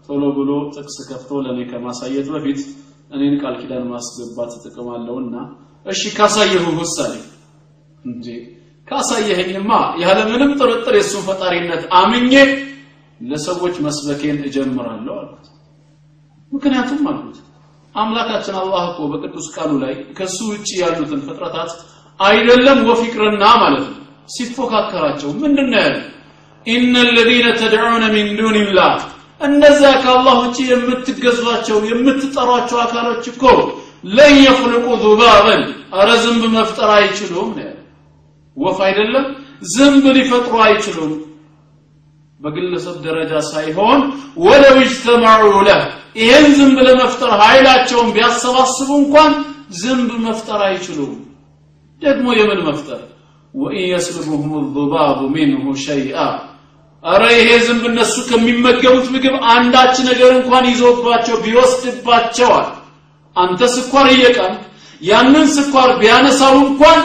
ቶሎ ብሎ ጥቅስ ከፍቶ ለእኔ ከማሳየት በፊት እኔን ቃል ኪዳን ማስገባት ጥቅም አለውና እሺ ካሳየሁ ውሳኔ እንጂ ካሳየኸኝማ ያለ ምንም ጥርጥር የእሱን ፈጣሪነት አምኜ ለሰዎች መስበኬን እጀምራለሁ አልኩት ምክንያቱም አልኩት አምላካችን አላህ እኮ በቅዱስ ቃሉ ላይ ከሱ ውጪ ያሉትን ፍጥረታት አይደለም ወፍ ይቅርና ማለት ነው ሲፎካከራቸው ምንድን ነው ያለ ኢነ ለዚነ ተድዑነ ሚን ዱንላህ እነዚያ ከአላህ ውጪ የምትገዟቸው የምትጠሯቸው አካሎች እኮ ለን የፍልቁ ዙባበን። አረ ዝንብ መፍጠር አይችሉም ወፍ አይደለም ዝንብ ሊፈጥሩ አይችሉም በግለሰብ ደረጃ ሳይሆን ወለው እጅተማዑ ለህ ይሄን ዝንብ ለመፍጠር ኃይላቸውን ቢያሰባስቡ እንኳን ዝንብ መፍጠር አይችሉም። ደግሞ የምን መፍጠር? ወኢን የስልቡሁም ዙባቡ ሚንሁ ሸይአ። አረ ይሄ ዝንብ እነሱ ከሚመገቡት ምግብ አንዳች ነገር እንኳን ይዞባቸው ቢወስድባቸዋል። አንተ ስኳር እየቃም ያንን ስኳር ቢያነሳው እንኳን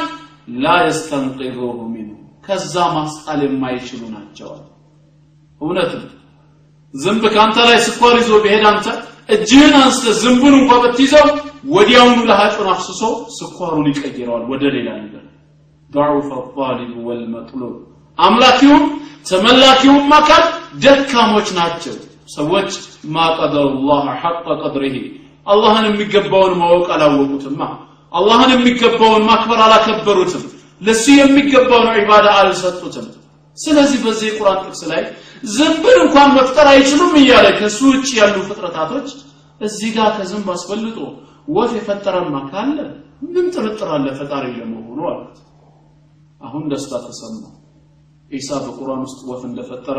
ላ የስተንቅዙሁ ሚንሁ ከዛ ማስጣል የማይችሉ ናቸዋል እውነት ነው ዝንብ ካንተ ላይ ስኳር ይዞ ቢሄድ አንተ እጅህን አንስተ ዝንቡን እንኳ ብትይዘው ወዲያውኑ ለሃጩን አፍስሶ ስኳሩን ይቀይረዋል ወደ ሌላ ነገር ضعف الطالب والمطلوب አምላኪውም ተመላኪውም አካል ደካሞች ናቸው ሰዎች ማ ቀደሩላህ ሐቀ ቀድሪሂ አላህን የሚገባውን ማወቅ አላወቁትማ አላህን የሚገባውን ማክበር አላከበሩትም ለሱ የሚገባውን ዒባዳ አልሰጡትም ስለዚህ በዚህ የቁርአን ጥቅስ ላይ ዝንብን እንኳን መፍጠር አይችሉም እያለ ከሱ ውጭ ያሉ ፍጥረታቶች እዚህ ጋር ከዝንብ አስበልጦ ወፍ የፈጠረማ ካለ ምን ጥርጥር አለ ፈጣሪ ለመሆኑ አሉት። አሁን ደስታ ተሰማ። ኢሳ በቁርአን ውስጥ ወፍ እንደፈጠረ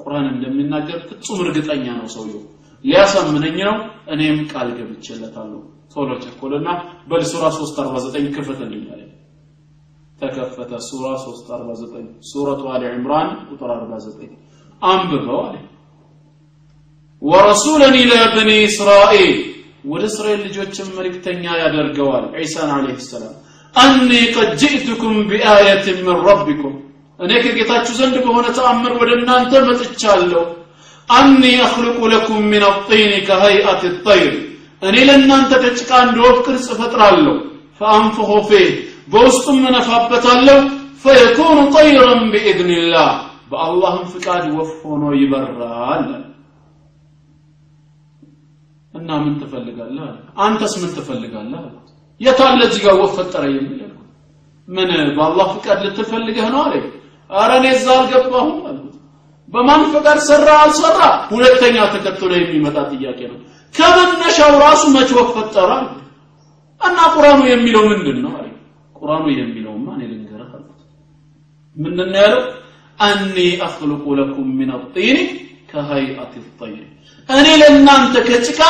ቁርአን እንደሚናገር ፍጹም እርግጠኛ ነው ሰውየው። ሊያሳምነኝ ነው እኔም ቃል ገብቼለታለሁ። ቶሎ ቸኮልና በል ሱራ 349 ክፈትልኝ አለኝ ተከፈተ። ሱራ 349 ሱረቱ አሊ ዕምራን ቁጥር 49 አንብበው አለ። ወረሱለን ኢላ በኒ እስራኤል ወደ እስራኤል ልጆችም መልእክተኛ ያደርገዋል ዒሳን አለይሂ ሰላም። አኒ ቀድ ጅእትኩም ቢአየትን ምን ረቢኩም እኔ ከጌታችሁ ዘንድ በሆነ ተአምር ወደ እናንተ መጥቻለሁ። አኒ አኽልቁ ለኩም ምን አጢን ከሀይአት ጠይር እኔ ለእናንተ ከጭቃ እንደ ወፍ ቅርጽ እፈጥራለሁ። ፈአንፍሆ ፊህ በውስጡም እነፋበታለሁ። ፈየኩኑ ጠይረን ቢኢዝኒላህ በአላህም ፍቃድ ወፍ ሆኖ ይበራል እና ምን ትፈልጋለህ አንተስ ምን ትፈልጋለህ የታለ እዚህ ወፍ ፈጠረ የሚል ምን በአላህ ፍቃድ ልትፈልገህ ነው አለ። አረ እኔ እዛ አልገባሁም አልኩት በማን ፍቃድ ሰራ አልሰራ? ሁለተኛ ተከትሎ የሚመጣ ጥያቄ ነው። ከመነሻው ራሱ መች ወፍ ፈጠረ እና ቁርአኑ የሚለው ምንድን ነው አለ ቁርአኑ የሚለውማ እኔ ልንገርህ አልኩት። ምንድን ያለው? አኒ አኽልቁ ለኩም ሚን አጢን ከሀይአት ጠይር እኔ ለእናንተ ከጭቃ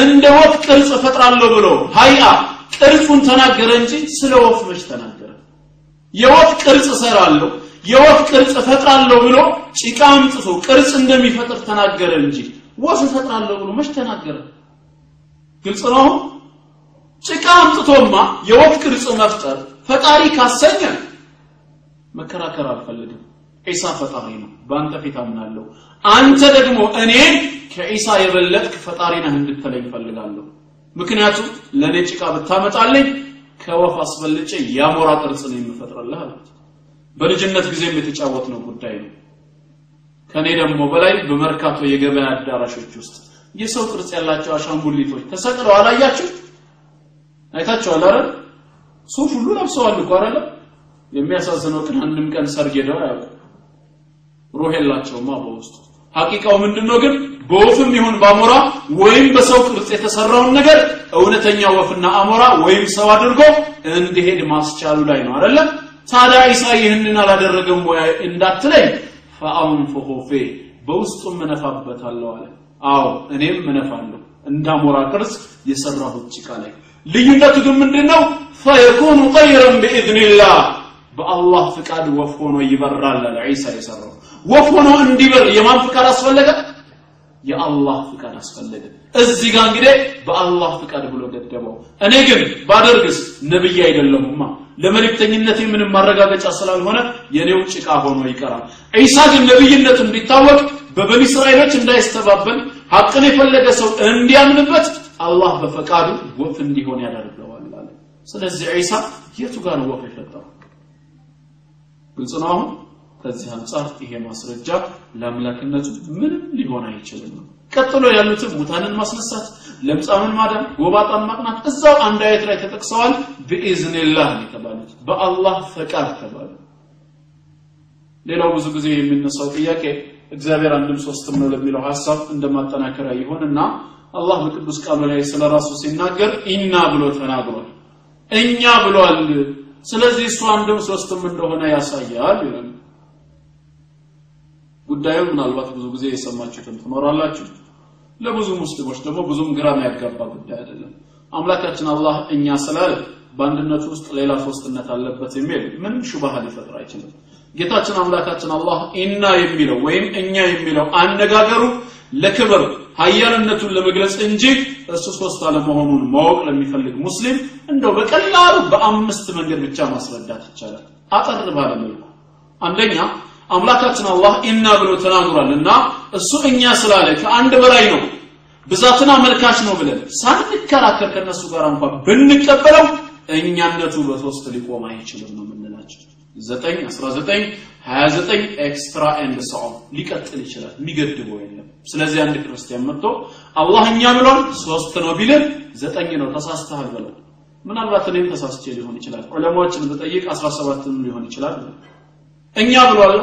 እንደ ወፍ ቅርጽ እፈጥራለሁ ብሎ ሀይአ ቅርጹን ተናገረ እንጂ ስለ ወፍ መች ተናገረ? የወፍ ቅርጽ እሰራለሁ የወፍ ቅርጽ እፈጥራለሁ ብሎ ጭቃ አምጥቶ ቅርጽ እንደሚፈጥር ተናገረ እንጂ ወፍ እፈጥራለሁ ብሎ መች ተናገረ? ግልጽ ነው? ጭቃ አምጥቶማ የወፍ ቅርጽ መፍጠር ፈጣሪ ካሰኘ መከራከር አልፈልግም። ዒሳ ፈጣሪ ነው። በአንተ ፊት አምናለሁ። አንተ ደግሞ እኔን ከዒሳ የበለጥክ ፈጣሪ ነህ እንድትለኝ ፈልጋለሁ ምክንያቱም ለእኔ ጭቃ ብታመጣልኝ ከወፍ አስበልጬ የአሞራ ቅርጽ ነው የምፈጥርልህ አሉት በልጅነት ጊዜም የተጫወት ነው ጉዳይ ነው። ከኔ ደግሞ በላይ በመርካቶ የገበያ አዳራሾች ውስጥ የሰው ቅርጽ ያላቸው አሻንጉሊቶች ተሰቅለው አላያችሁ? አይታችኋል አይደል ሱፍ ሁሉ ለብሰዋል እኮ አይደል የሚያሳዝነው ግን አንድም ቀን ሰርግ ሄደው አያውቁ ሩህ የላቸውማ በውስጡ ሐቂቃው ምንድነው ግን? በወፍም ይሁን በአሞራ ወይም በሰው ቅርጽ የተሰራውን ነገር እውነተኛ ወፍና አሞራ ወይም ሰው አድርጎ እንዲሄድ ማስቻሉ ላይ ነው አይደለም ታዲያ ኢሳ ይህንን አላደረገም ወይ እንዳትለኝ? ፈአንፉሁ ፊህ በውስጡም እነፋበታለሁ አለ። አዎ እኔም እነፋለሁ። እንዳሞራ ቅርጽ የሰራሁት ጭቃ ላይ። ልዩነቱ ግን ምንድነው ፈየኩኑ ጠይረን ቢኢዝኒላህ በአላህ ፍቃድ ወፍ ሆኖ ይበራል አለ ዒሳ የሰራው። ወፍ ሆኖ እንዲበር የማን ፍቃድ አስፈለገ? የአላህ ፍቃድ አስፈለገ። እዚህ ጋር እንግዲህ በአላህ ፍቃድ ብሎ ገደበው እኔ ግን ባደርግስ? ነብይ አይደለሁማ። ለመልእክተኝነቴ ምንም ማረጋገጫ ስላልሆነ የኔው ጭቃ ሆኖ ይቀራል። ዒሳ ግን ነብይነቱ እንዲታወቅ በበኒ እስራኤሎች እንዳይስተባበል ሐቅን የፈለገ ሰው እንዲያምንበት አላህ በፈቃዱ ወፍ እንዲሆን ያደርገዋል። አለ ስለዚህ ዒሳ የቱ ጋር ነው ወፍ የፈጠረው ግልጽ ነው አሁን? ከዚህ አንጻር ይሄ ማስረጃ ለአምላክነቱ ምንም ሊሆን አይችልም። ቀጥሎ ያሉትም ሙታንን ማስነሳት ለምጻምን ማዳን ጎባጣን ማቅናት እዛው አንድ አየት ላይ ተጠቅሰዋል። ብኢዝኒላህ የተባሉት። በአላህ ፈቃድ ተባሉ። ሌላው ብዙ ጊዜ የሚነሳው ጥያቄ እግዚአብሔር አንድም ሶስትም ነው ለሚለው ሐሳብ እንደማጠናከሪያ ይሆንና አላህ በቅዱስ ቃሉ ላይ ስለ ራሱ ሲናገር ኢና ብሎ ተናግሯል እኛ ብሏል። ስለዚህ እሱ አንድም ሶስትም እንደሆነ ያሳያል ይላል። ጉዳዩ ምናልባት ብዙ ጊዜ የሰማችሁትም ትኖራላችሁ። ለብዙ ሙስሊሞች ደግሞ ብዙም ግራ የሚያጋባ ጉዳይ አይደለም። አምላካችን አላህ እኛ ስላለ በአንድነቱ ውስጥ ሌላ ሶስትነት አለበት የሚል ምንም ሹባሃ ሊፈጥር አይችልም። ጌታችን አምላካችን አላህ ኢና የሚለው ወይም እኛ የሚለው አነጋገሩ ለክብር ሀያልነቱን ለመግለጽ እንጂ እሱ ሶስት አለመሆኑን ማወቅ ለሚፈልግ ሙስሊም እንደው በቀላሉ በአምስት መንገድ ብቻ ማስረዳት ይቻላል። አጠር ባለ መልኩ። አንደኛ አምላካችን አላህ ኢና ብሎ ተናግሯል እና እሱ እኛ ስላለ ከአንድ በላይ ነው ብዛትን አመልካች ነው ብለን ሳንከራከር ከነሱ ጋር እንኳን ብንቀበለው እኛነቱ በሶስት ሊቆም አይችልም ነው ዘጠኝ አስራ ዘጠኝ ሀያ ዘጠኝ extra and so on ሊቀጥል ይችላል። የሚገድበው የለም። ስለዚህ አንድ ክርስቲያን መጥቶ አላህ እኛ ብሏል ሶስት ነው ቢልህ ዘጠኝ ነው ተሳስተሃል በለው። ምናልባት እኔም ተሳስቼ ሊሆን ይችላል። ዑለማዎችን ብጠይቅ አስራ ሰባትም ሊሆን ይችላል። እኛ ብሏል።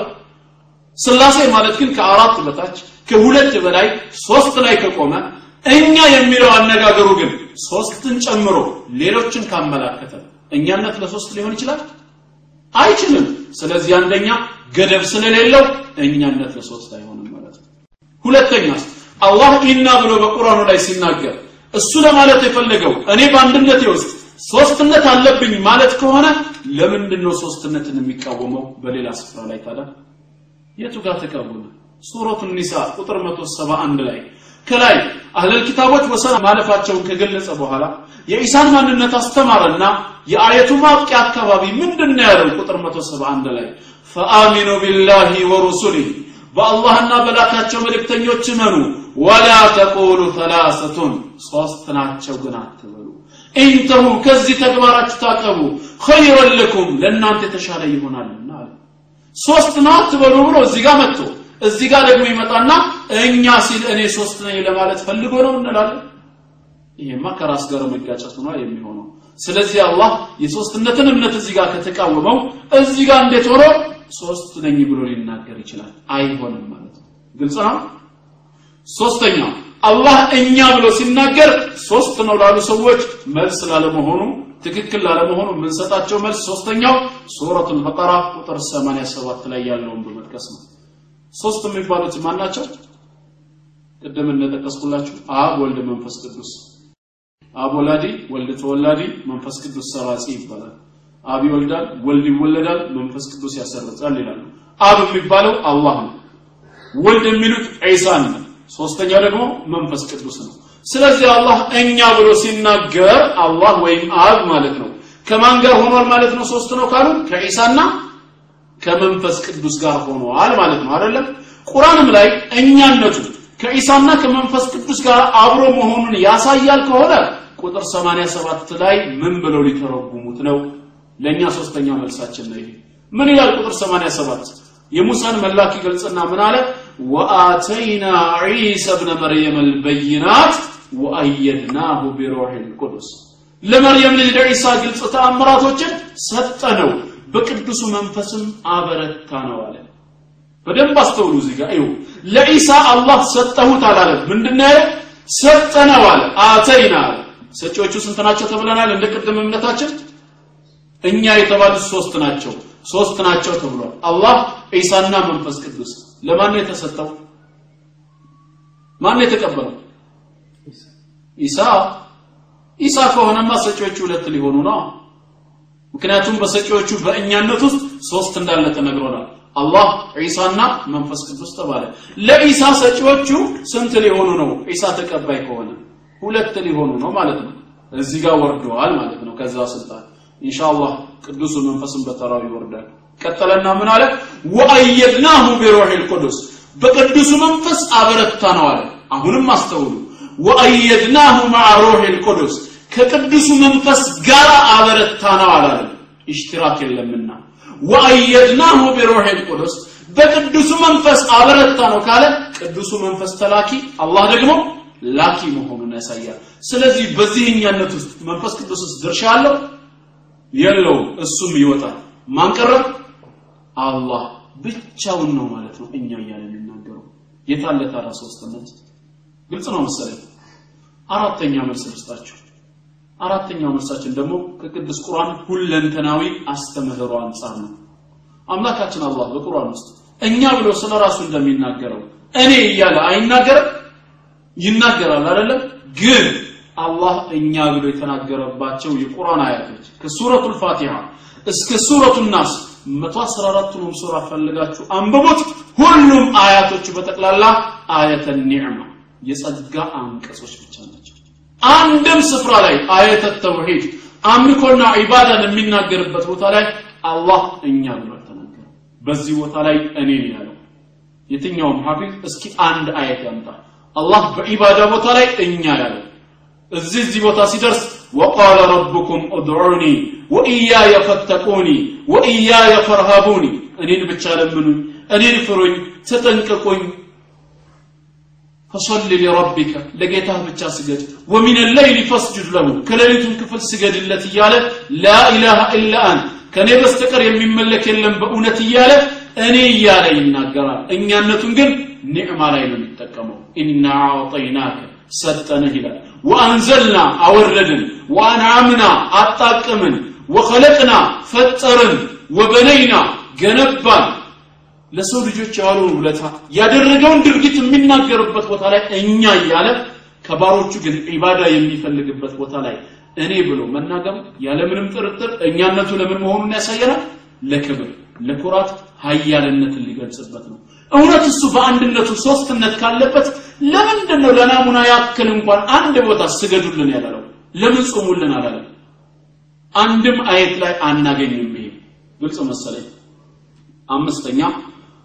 ስላሴ ማለት ግን ከአራት በታች ከሁለት በላይ ሶስት ላይ ከቆመ እኛ የሚለው አነጋገሩ ግን ሶስትን ጨምሮ ሌሎችን ካመላከተ እኛነት ለሶስት ሊሆን ይችላል አይችልም። ስለዚህ አንደኛ ገደብ ስለሌለው እኛነት ለሶስት አይሆንም ማለት ነው። ሁለተኛስ አላህ ኢና ብሎ በቁርአኑ ላይ ሲናገር እሱ ለማለት የፈለገው እኔ በአንድነቴ ውስጥ ሶስትነት አለብኝ ማለት ከሆነ ለምንድን ነው ሶስትነትን የሚቃወመው? በሌላ ስፍራ ላይ ታዲያ የቱ ጋር ተቃወመ? ሱረቱ ኒሳ ቁጥር 171 ላይ ከላይ አህለል ኪታቦች ወሰን ማለፋቸውን ከገለጸ በኋላ የኢሳን ማንነት አስተማረና የአየቱ ማብቂያ አካባቢ ምንድን ያለው? ቁጥር 171 ላይ ፈአሚኑ ቢላሂ ወሩሱሊህ በአላህና በላካቸው መልእክተኞች እመኑ ወላ ተቁሉ ተላሰቱን ሶስት ናቸው ግን አትበሉ። ኢንተሁ ከዚህ ተግባራችሁ ታቀቡ ኸይረን ለኩም ለእናንተ የተሻለ ይሆናልና ሶስት ነው አትበሉ ብሎ እዚህ ጋር መጥቶ እዚህ ጋር ደግሞ ይመጣና እኛ ሲል እኔ ሶስት ነኝ ለማለት ፈልጎ ነው እንላለን። ይሄማ ከራስ ጋር መጋጨት ነው የሚሆነው ስለዚህ አላህ የሶስትነትን እምነት እዚህ ጋር ከተቃወመው እዚህ ጋር እንዴት ሆኖ? ሶስት ነኝ ብሎ ሊናገር ይችላል። አይሆንም ማለት ነው። ግልጽ ነው? ሶስተኛ አላህ እኛ ብሎ ሲናገር ሶስት ነው ላሉ ሰዎች መልስ ላለመሆኑ ትክክል ላለመሆኑ የምንሰጣቸው መልስ ሶስተኛው ሱረቱል በቀራ ቁጥር 87 ላይ ያለውን በመጥቀስ ነው። ሶስት የሚባሉት ማን ናቸው? ቅድም እንደጠቀስኩላችሁ አብ ወልድ መንፈስ ቅዱስ አብ ወላዲ ወልድ ተወላዲ መንፈስ ቅዱስ ሰራጺ ይባላል። አብ ይወልዳል ወልድ ይወለዳል መንፈስ ቅዱስ ያሰርጻል ይላሉ። አብ የሚባለው አላህ ነው። ወልድ የሚሉት ዒሳን ነው። ሶስተኛው ደግሞ መንፈስ ቅዱስ ነው። ስለዚህ አላህ እኛ ብሎ ሲናገር አላህ ወይም አብ ማለት ነው። ከማን ጋር ሆኗል ማለት ነው? ሶስት ነው ካሉ ከዒሳና ከመንፈስ ቅዱስ ጋር ሆኗል ማለት ነው አይደለም? ቁርአንም ላይ እኛነቱ ከኢሳና ከመንፈስ ቅዱስ ጋር አብሮ መሆኑን ያሳያል ከሆነ ቁጥር 87 ላይ ምን ብለው ሊተረጉሙት ነው? ለኛ ሶስተኛ መልሳችን ነው ምን ይላል ቁጥር 87 የሙሳን መላክ ይገልጽና ምን አለ? ወአተይና ዒሳ ብነ መርየም አልበይናት ወአየድናሁ ቢሩህ ልቁዱስ ለመርየም ልጅ ለዒሳ ግልጽ ተአምራቶችን ሰጠነው በቅዱሱ መንፈስም አበረታ ነው አለ። በደንብ አስተውሉ እዚህ ጋር። ይሁ ለኢሳ አላህ ሰጠሁት አላለም። ምንድን ያለ? ሰጠነው አለ። አተይና አለ ሰጪዎቹ ስንት ናቸው ተብለናል? እንደ ቅድም እምነታችን እኛ የተባሉት ሶስት ናቸው። ሶስት ናቸው ተብሏል። አላህ ኢሳና መንፈስ ቅዱስ ለማን ነው የተሰጠው? ማን ነው የተቀበለው? ኢሳ ኢሳ ከሆነማ ሰጪዎቹ ሁለት ሊሆኑ ነው። ምክንያቱም በሰጪዎቹ በእኛነት ውስጥ ሶስት እንዳለ ተነግሮናል። አላህ ዒሳና መንፈስ ቅዱስ ተባለ። ለኢሳ ሰጪዎቹ ስንት ሊሆኑ ነው? ኢሳ ተቀባይ ከሆነ ሁለት ሊሆኑ ነው ማለት ነው። እዚህ ጋር ወርደዋል ማለት ነው። ከዛ ስልጣን ኢንሻአላህ ቅዱሱ መንፈስን በተራው ይወርዳል። ቀጠለና ምን አለ? ወአየድናሁ ቢሩህ ልቁዱስ በቅዱሱ መንፈስ አበረታ ነው አለ። አሁንም አስተውሉ። ወአየድናሁ ማዓ ሩህ ልቁዱስ ከቅዱሱ መንፈስ ጋር አበረታ ነው አላለም ኢሽቲራክ የለምና። ወአየድናሁ ቢሩህ ልቁዱስ በቅዱሱ መንፈስ አበረታ ነው ካለ ቅዱሱ መንፈስ ተላኪ አላህ ደግሞ ላኪ መሆኑን ያሳያል። ስለዚህ በዚህኛነት ውስጥ መንፈስ ቅዱስ ውስጥ ድርሻ አለው? የለውም። እሱም ይወጣል። ማን ቀረ? አላህ። ብቻውን ነው ማለት ነው እኛ እያለ የሚናገረው። የታለ ታዲያ ሶስትነት ግልጽ ነው መሰለኝ። አራተኛ መልስ ልስጣችሁ። አራተኛው መልሳችን ደግሞ ከቅዱስ ቁርአን ሁለንተናዊ አስተምህሮ አንጻር ነው። አምላካችን አላህ በቁርአን ውስጥ እኛ ብሎ ስለ ራሱ እንደሚናገረው እኔ እያለ አይናገርም ይናገራል አይደለም ግን አላህ እኛ ብሎ የተናገረባቸው የቁርአን አያቶች ከሱረቱል ፋቲሃ እስከ ሱረቱ ናስ 114ቱንም ሱራ ፈልጋችሁ አንብቡት። ሁሉም አያቶቹ በጠቅላላ አየተ ኒዕማ የጸጋ አንቀጾች ብቻ ናቸው። አንድም ስፍራ ላይ አየተ ተውሂድ አምልኮና ዒባዳን የሚናገርበት ቦታ ላይ አላህ እኛ ብሎ አልተናገረም። በዚህ ቦታ ላይ እኔ ያለው። የትኛውም ሐፊዝ እስኪ አንድ አየት ያምጣ አላህ በኢባዳ ቦታ ላይ እኛ ያለ እዚህ እዚህ ቦታ ሲደርስ ወቃለ ረብኩም ኡድዑኒ ወኢያየ የፈተቁኒ ወኢያየ የፈርሃቡኒ እኔን ብቻ ለምኑኝ እኔን ፍሩኝ ተጠንቅቁኝ ፈሰል ሊረቢከ ለጌታህ ብቻ ስገድ። ወሚን ለይሊ ፈስጁድ ለሁ ከሌሊቱን ክፍል ስገድለት እያለ ላኢላሃ ኢላ አን ከእኔ በስተቀር የሚመለክ የለም በእውነት እያለ እኔ እያለ ይናገራል። እኛነቱን ግን ኒዕማ ላይ ነው የሚጠቀመው ኢና አዕጠይናከ ሰጠንህ ይላል። ወአንዘልና አወረድን ወአንዓምና አጣቅምን ወኸለቅና ፈጠርን ወበነይና ገነባን። ለሰው ልጆች የዋለውን ውለታ ያደረገውን ድርጊት የሚናገርበት ቦታ ላይ እኛ እያለ ከባሮቹ ግን ዒባዳ የሚፈልግበት ቦታ ላይ እኔ ብሎ መናገሩ ያለምንም ጥርጥር እኛነቱ ለምን መሆኑን ያሳየናል? ለክብር ለኩራት ሀያልነትን ሊገልጽበት ነው እውነት እሱ በአንድነቱ ሶስትነት ካለበት ለምንድን ነው ለናሙና ያክል እንኳን አንድ ቦታ ስገዱልን ያላለው? ለምን ጾሙልን አላለም? አንድም አየት ላይ አናገኝም ይሄ። ግልጽ መሰለኝ። አምስተኛ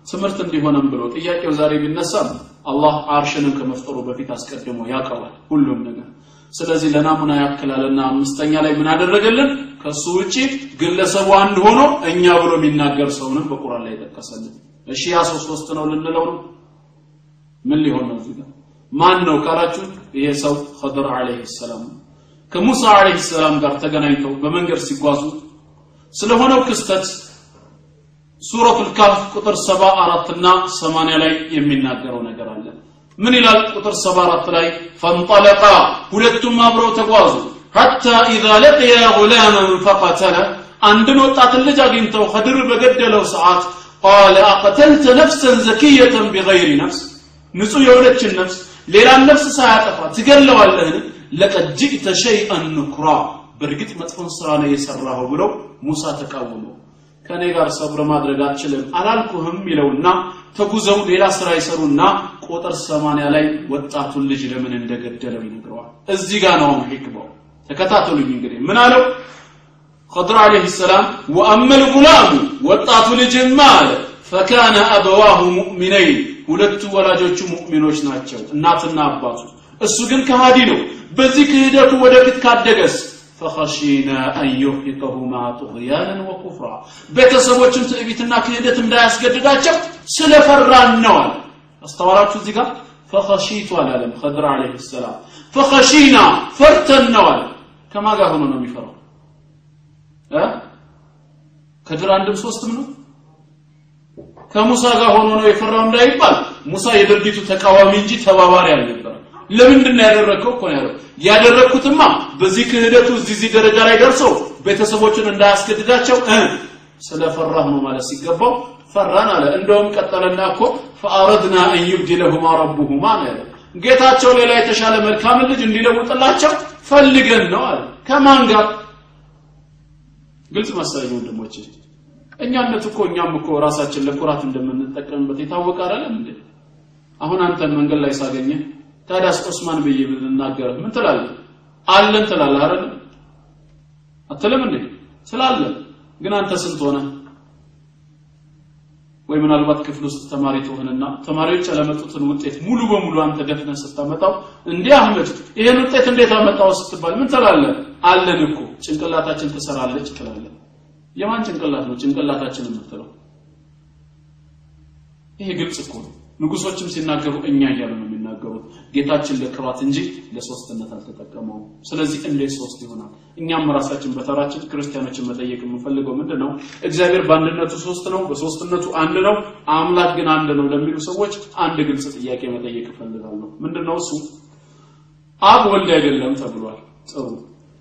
ትምህርት እንዲሆነም ብሎ ጥያቄው ዛሬ ቢነሳም አላህ አርሽንም ከመፍጠሩ በፊት አስቀድሞ ያውቀዋል ሁሉም ነገር። ስለዚህ ለናሙና ያክላልና አምስተኛ ላይ ምን አደረገልን? ከሱ ውጪ ግለሰቡ አንድ ሆኖ እኛ ብሎ የሚናገር ሰውንም በቁርአን ላይ ጠቀሰልን እሺ ያ ሰው ሶስት ነው ልንለው ምን ሊሆን ነው እዚህ ጋር? ማን ነው ካላችሁ ይሄ ሰው ኸድር አለይሂ ሰላም ከሙሳ አለይሂ ሰላም ጋር ተገናኝተው በመንገድ ሲጓዙ ስለሆነው ክስተት ሱረቱል ካፍ ቁጥር 74 እና 80 ላይ የሚናገረው ነገር አለ። ምን ይላል ቁጥር 74 ላይ? ፈንጠለቃ ሁለቱም አብረው ተጓዙ። ሐታ ኢዛ ለቅያ ጉላመን ፈቀተለ አንድን ወጣትን ልጅ አግኝተው ኸድር በገደለው ሰዓት ቃለ አቀተልተ ነፍሰን ዘኪየተን ቢገይሪ ነፍስ ንጹህ የሆነችን ነፍስ ሌላን ነፍስ ሳያጠፋ ትገለዋለህን ለቀድ ጅእተ ሸይአን ንኩራ በእርግጥ መጥፎን ስራ ነው የሰራኸው ብለው ሙሳ ተቃወመው ከኔ ጋር ሰብር ማድረግ አትችልም አላልኩህም ይለውና ተጉዘው ሌላ ስራ ይሰሩና ቁጥር 80 ላይ ወጣቱን ልጅ ለምን እንደገደለው ይነግረዋል። እዚህ ጋር ነው ሂክማው። ተከታተሉኝ እንግዲህ። ምን አለው خضر عليه السلام وأما الغلام ወጣቱ ልጅማ አለ فكان أبواه مؤمنين ሁለቱ ወላጆቹ ሙእሚኖች ናቸው እናትና አባቱ እሱ ግን ከሃዲ ነው በዚህ ክህደቱ ወደፊት ካደገስ فخشينا أن يرهقهما طغيانا وكفرا ቤተሰቦችን ትዕቢትና ክህደት እንዳያስገድዳቸው ስለፈራን ነው አለ አስተዋላችሁ እዚህ ጋር ፈኸሺቱ አላለም ኸድር አለይሂ ሰላም ፈኸሺና ፈርተን ነው አለ ከማ ጋር ሆኖ ነው የሚፈራው እ ከድር አንድም ሶስትም ነው? ከሙሳ ጋር ሆኖ ነው የፈራው እንዳይባል ሙሳ የድርጊቱ ተቃዋሚ እንጂ ተባባሪ አልነበረም። ለምንድን ነው ያደረግከው እኮ ነው ያለው። ያደረግኩትማ በዚህ ክህደቱ እዚህ ደረጃ ላይ ደርሰው ቤተሰቦችን እንዳያስገድዳቸው ስለፈራህ ነው ማለት ሲገባው ፈራን አለ። እንደውም ቀጠለና እኮ ፈአረድና አን ዩብዲለሁማ ረቡሁማ ጌታቸው ሌላ የተሻለ መልካምን ልጅ እንዲለውጥላቸው ፈልገን ነው አለ። ከማን ጋር ግልጽ መሰለኝ ወንድሞቼ። እኛነት እኮ እኛም እኮ ራሳችን ለኩራት እንደምንጠቀምበት የታወቀ አይደለም እንዴ? አሁን አንተን መንገድ ላይ ሳገኘ ታዲያስ ዑስማን ብዬ ብናገር ምን ትላለህ? አለን ትላለህ አይደል? አትልም እንዴ? ስላለን። ግን አንተ ስንት ሆነ ወይ ምናልባት ክፍል ውስጥ ተማሪ ትሆንና ተማሪዎች ያለመጡትን ውጤት ሙሉ በሙሉ አንተ ደፍነህ ስታመጣው እንዲህ አህመድ ይሄን ውጤት እንዴት አመጣው ስትባል ምን ትላለህ? አለን እኮ። ጭንቅላታችን ትሰራለች ትላለህ። የማን ጭንቅላት ነው ጭንቅላታችን የምትለው? ይሄ ግልጽ እኮ ነው። ንጉሶችም ሲናገሩ እኛ እያሉ ነው የሚናገሩት? ጌታችን ለክባት እንጂ ለሶስትነት አልተጠቀመውም። ስለዚህ እንዴት ሶስት ይሆናል? እኛም ራሳችን በተራችን ክርስቲያኖችን መጠየቅ የምንፈልገው ምንድን ነው እግዚአብሔር በአንድነቱ ሶስት ነው በሶስትነቱ አንድ ነው አምላክ ግን አንድ ነው ለሚሉ ሰዎች አንድ ግልጽ ጥያቄ መጠየቅ እፈልጋለሁ። ምንድን ነው እሱ? አብ ወልድ አይደለም ተብሏል። ጥሩ።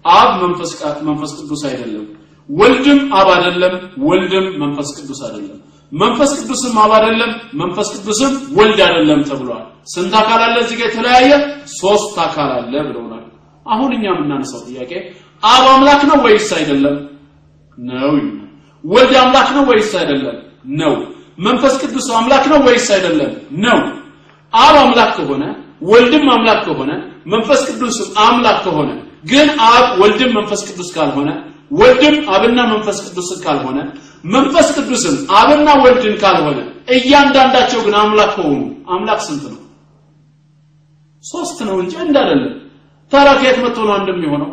አብ መንፈስ ቅዱስ አይደለም። ወልድም አብ አይደለም ወልድም መንፈስ ቅዱስ አይደለም መንፈስ ቅዱስም አብ አይደለም መንፈስ ቅዱስም ወልድ አይደለም ተብሏል። ስንት አካል አለ እዚህ ጋር የተለያየ? ሶስት አካል አለ ብለውናል። አሁን እኛ የምናነሳው ጥያቄ አብ አምላክ ነው ወይስ አይደለም? ነው ወልድ አምላክ ነው ወይስ አይደለም? ነው። መንፈስ ቅዱስ አምላክ ነው ወይስ አይደለም? ነው። አብ አምላክ ከሆነ ወልድም አምላክ ከሆነ መንፈስ ቅዱስም አምላክ ከሆነ ግን አብ ወልድም መንፈስ ቅዱስ ካልሆነ ወልድም አብና መንፈስ ቅዱስ ካልሆነ መንፈስ ቅዱስም አብና ወልድን ካልሆነ እያንዳንዳቸው ግን አምላክ ከሆኑ አምላክ ስንት ነው? ሶስት ነው እንጂ አንድ አይደለም። ታዲያ መጥቶ ነው አንድ የሚሆነው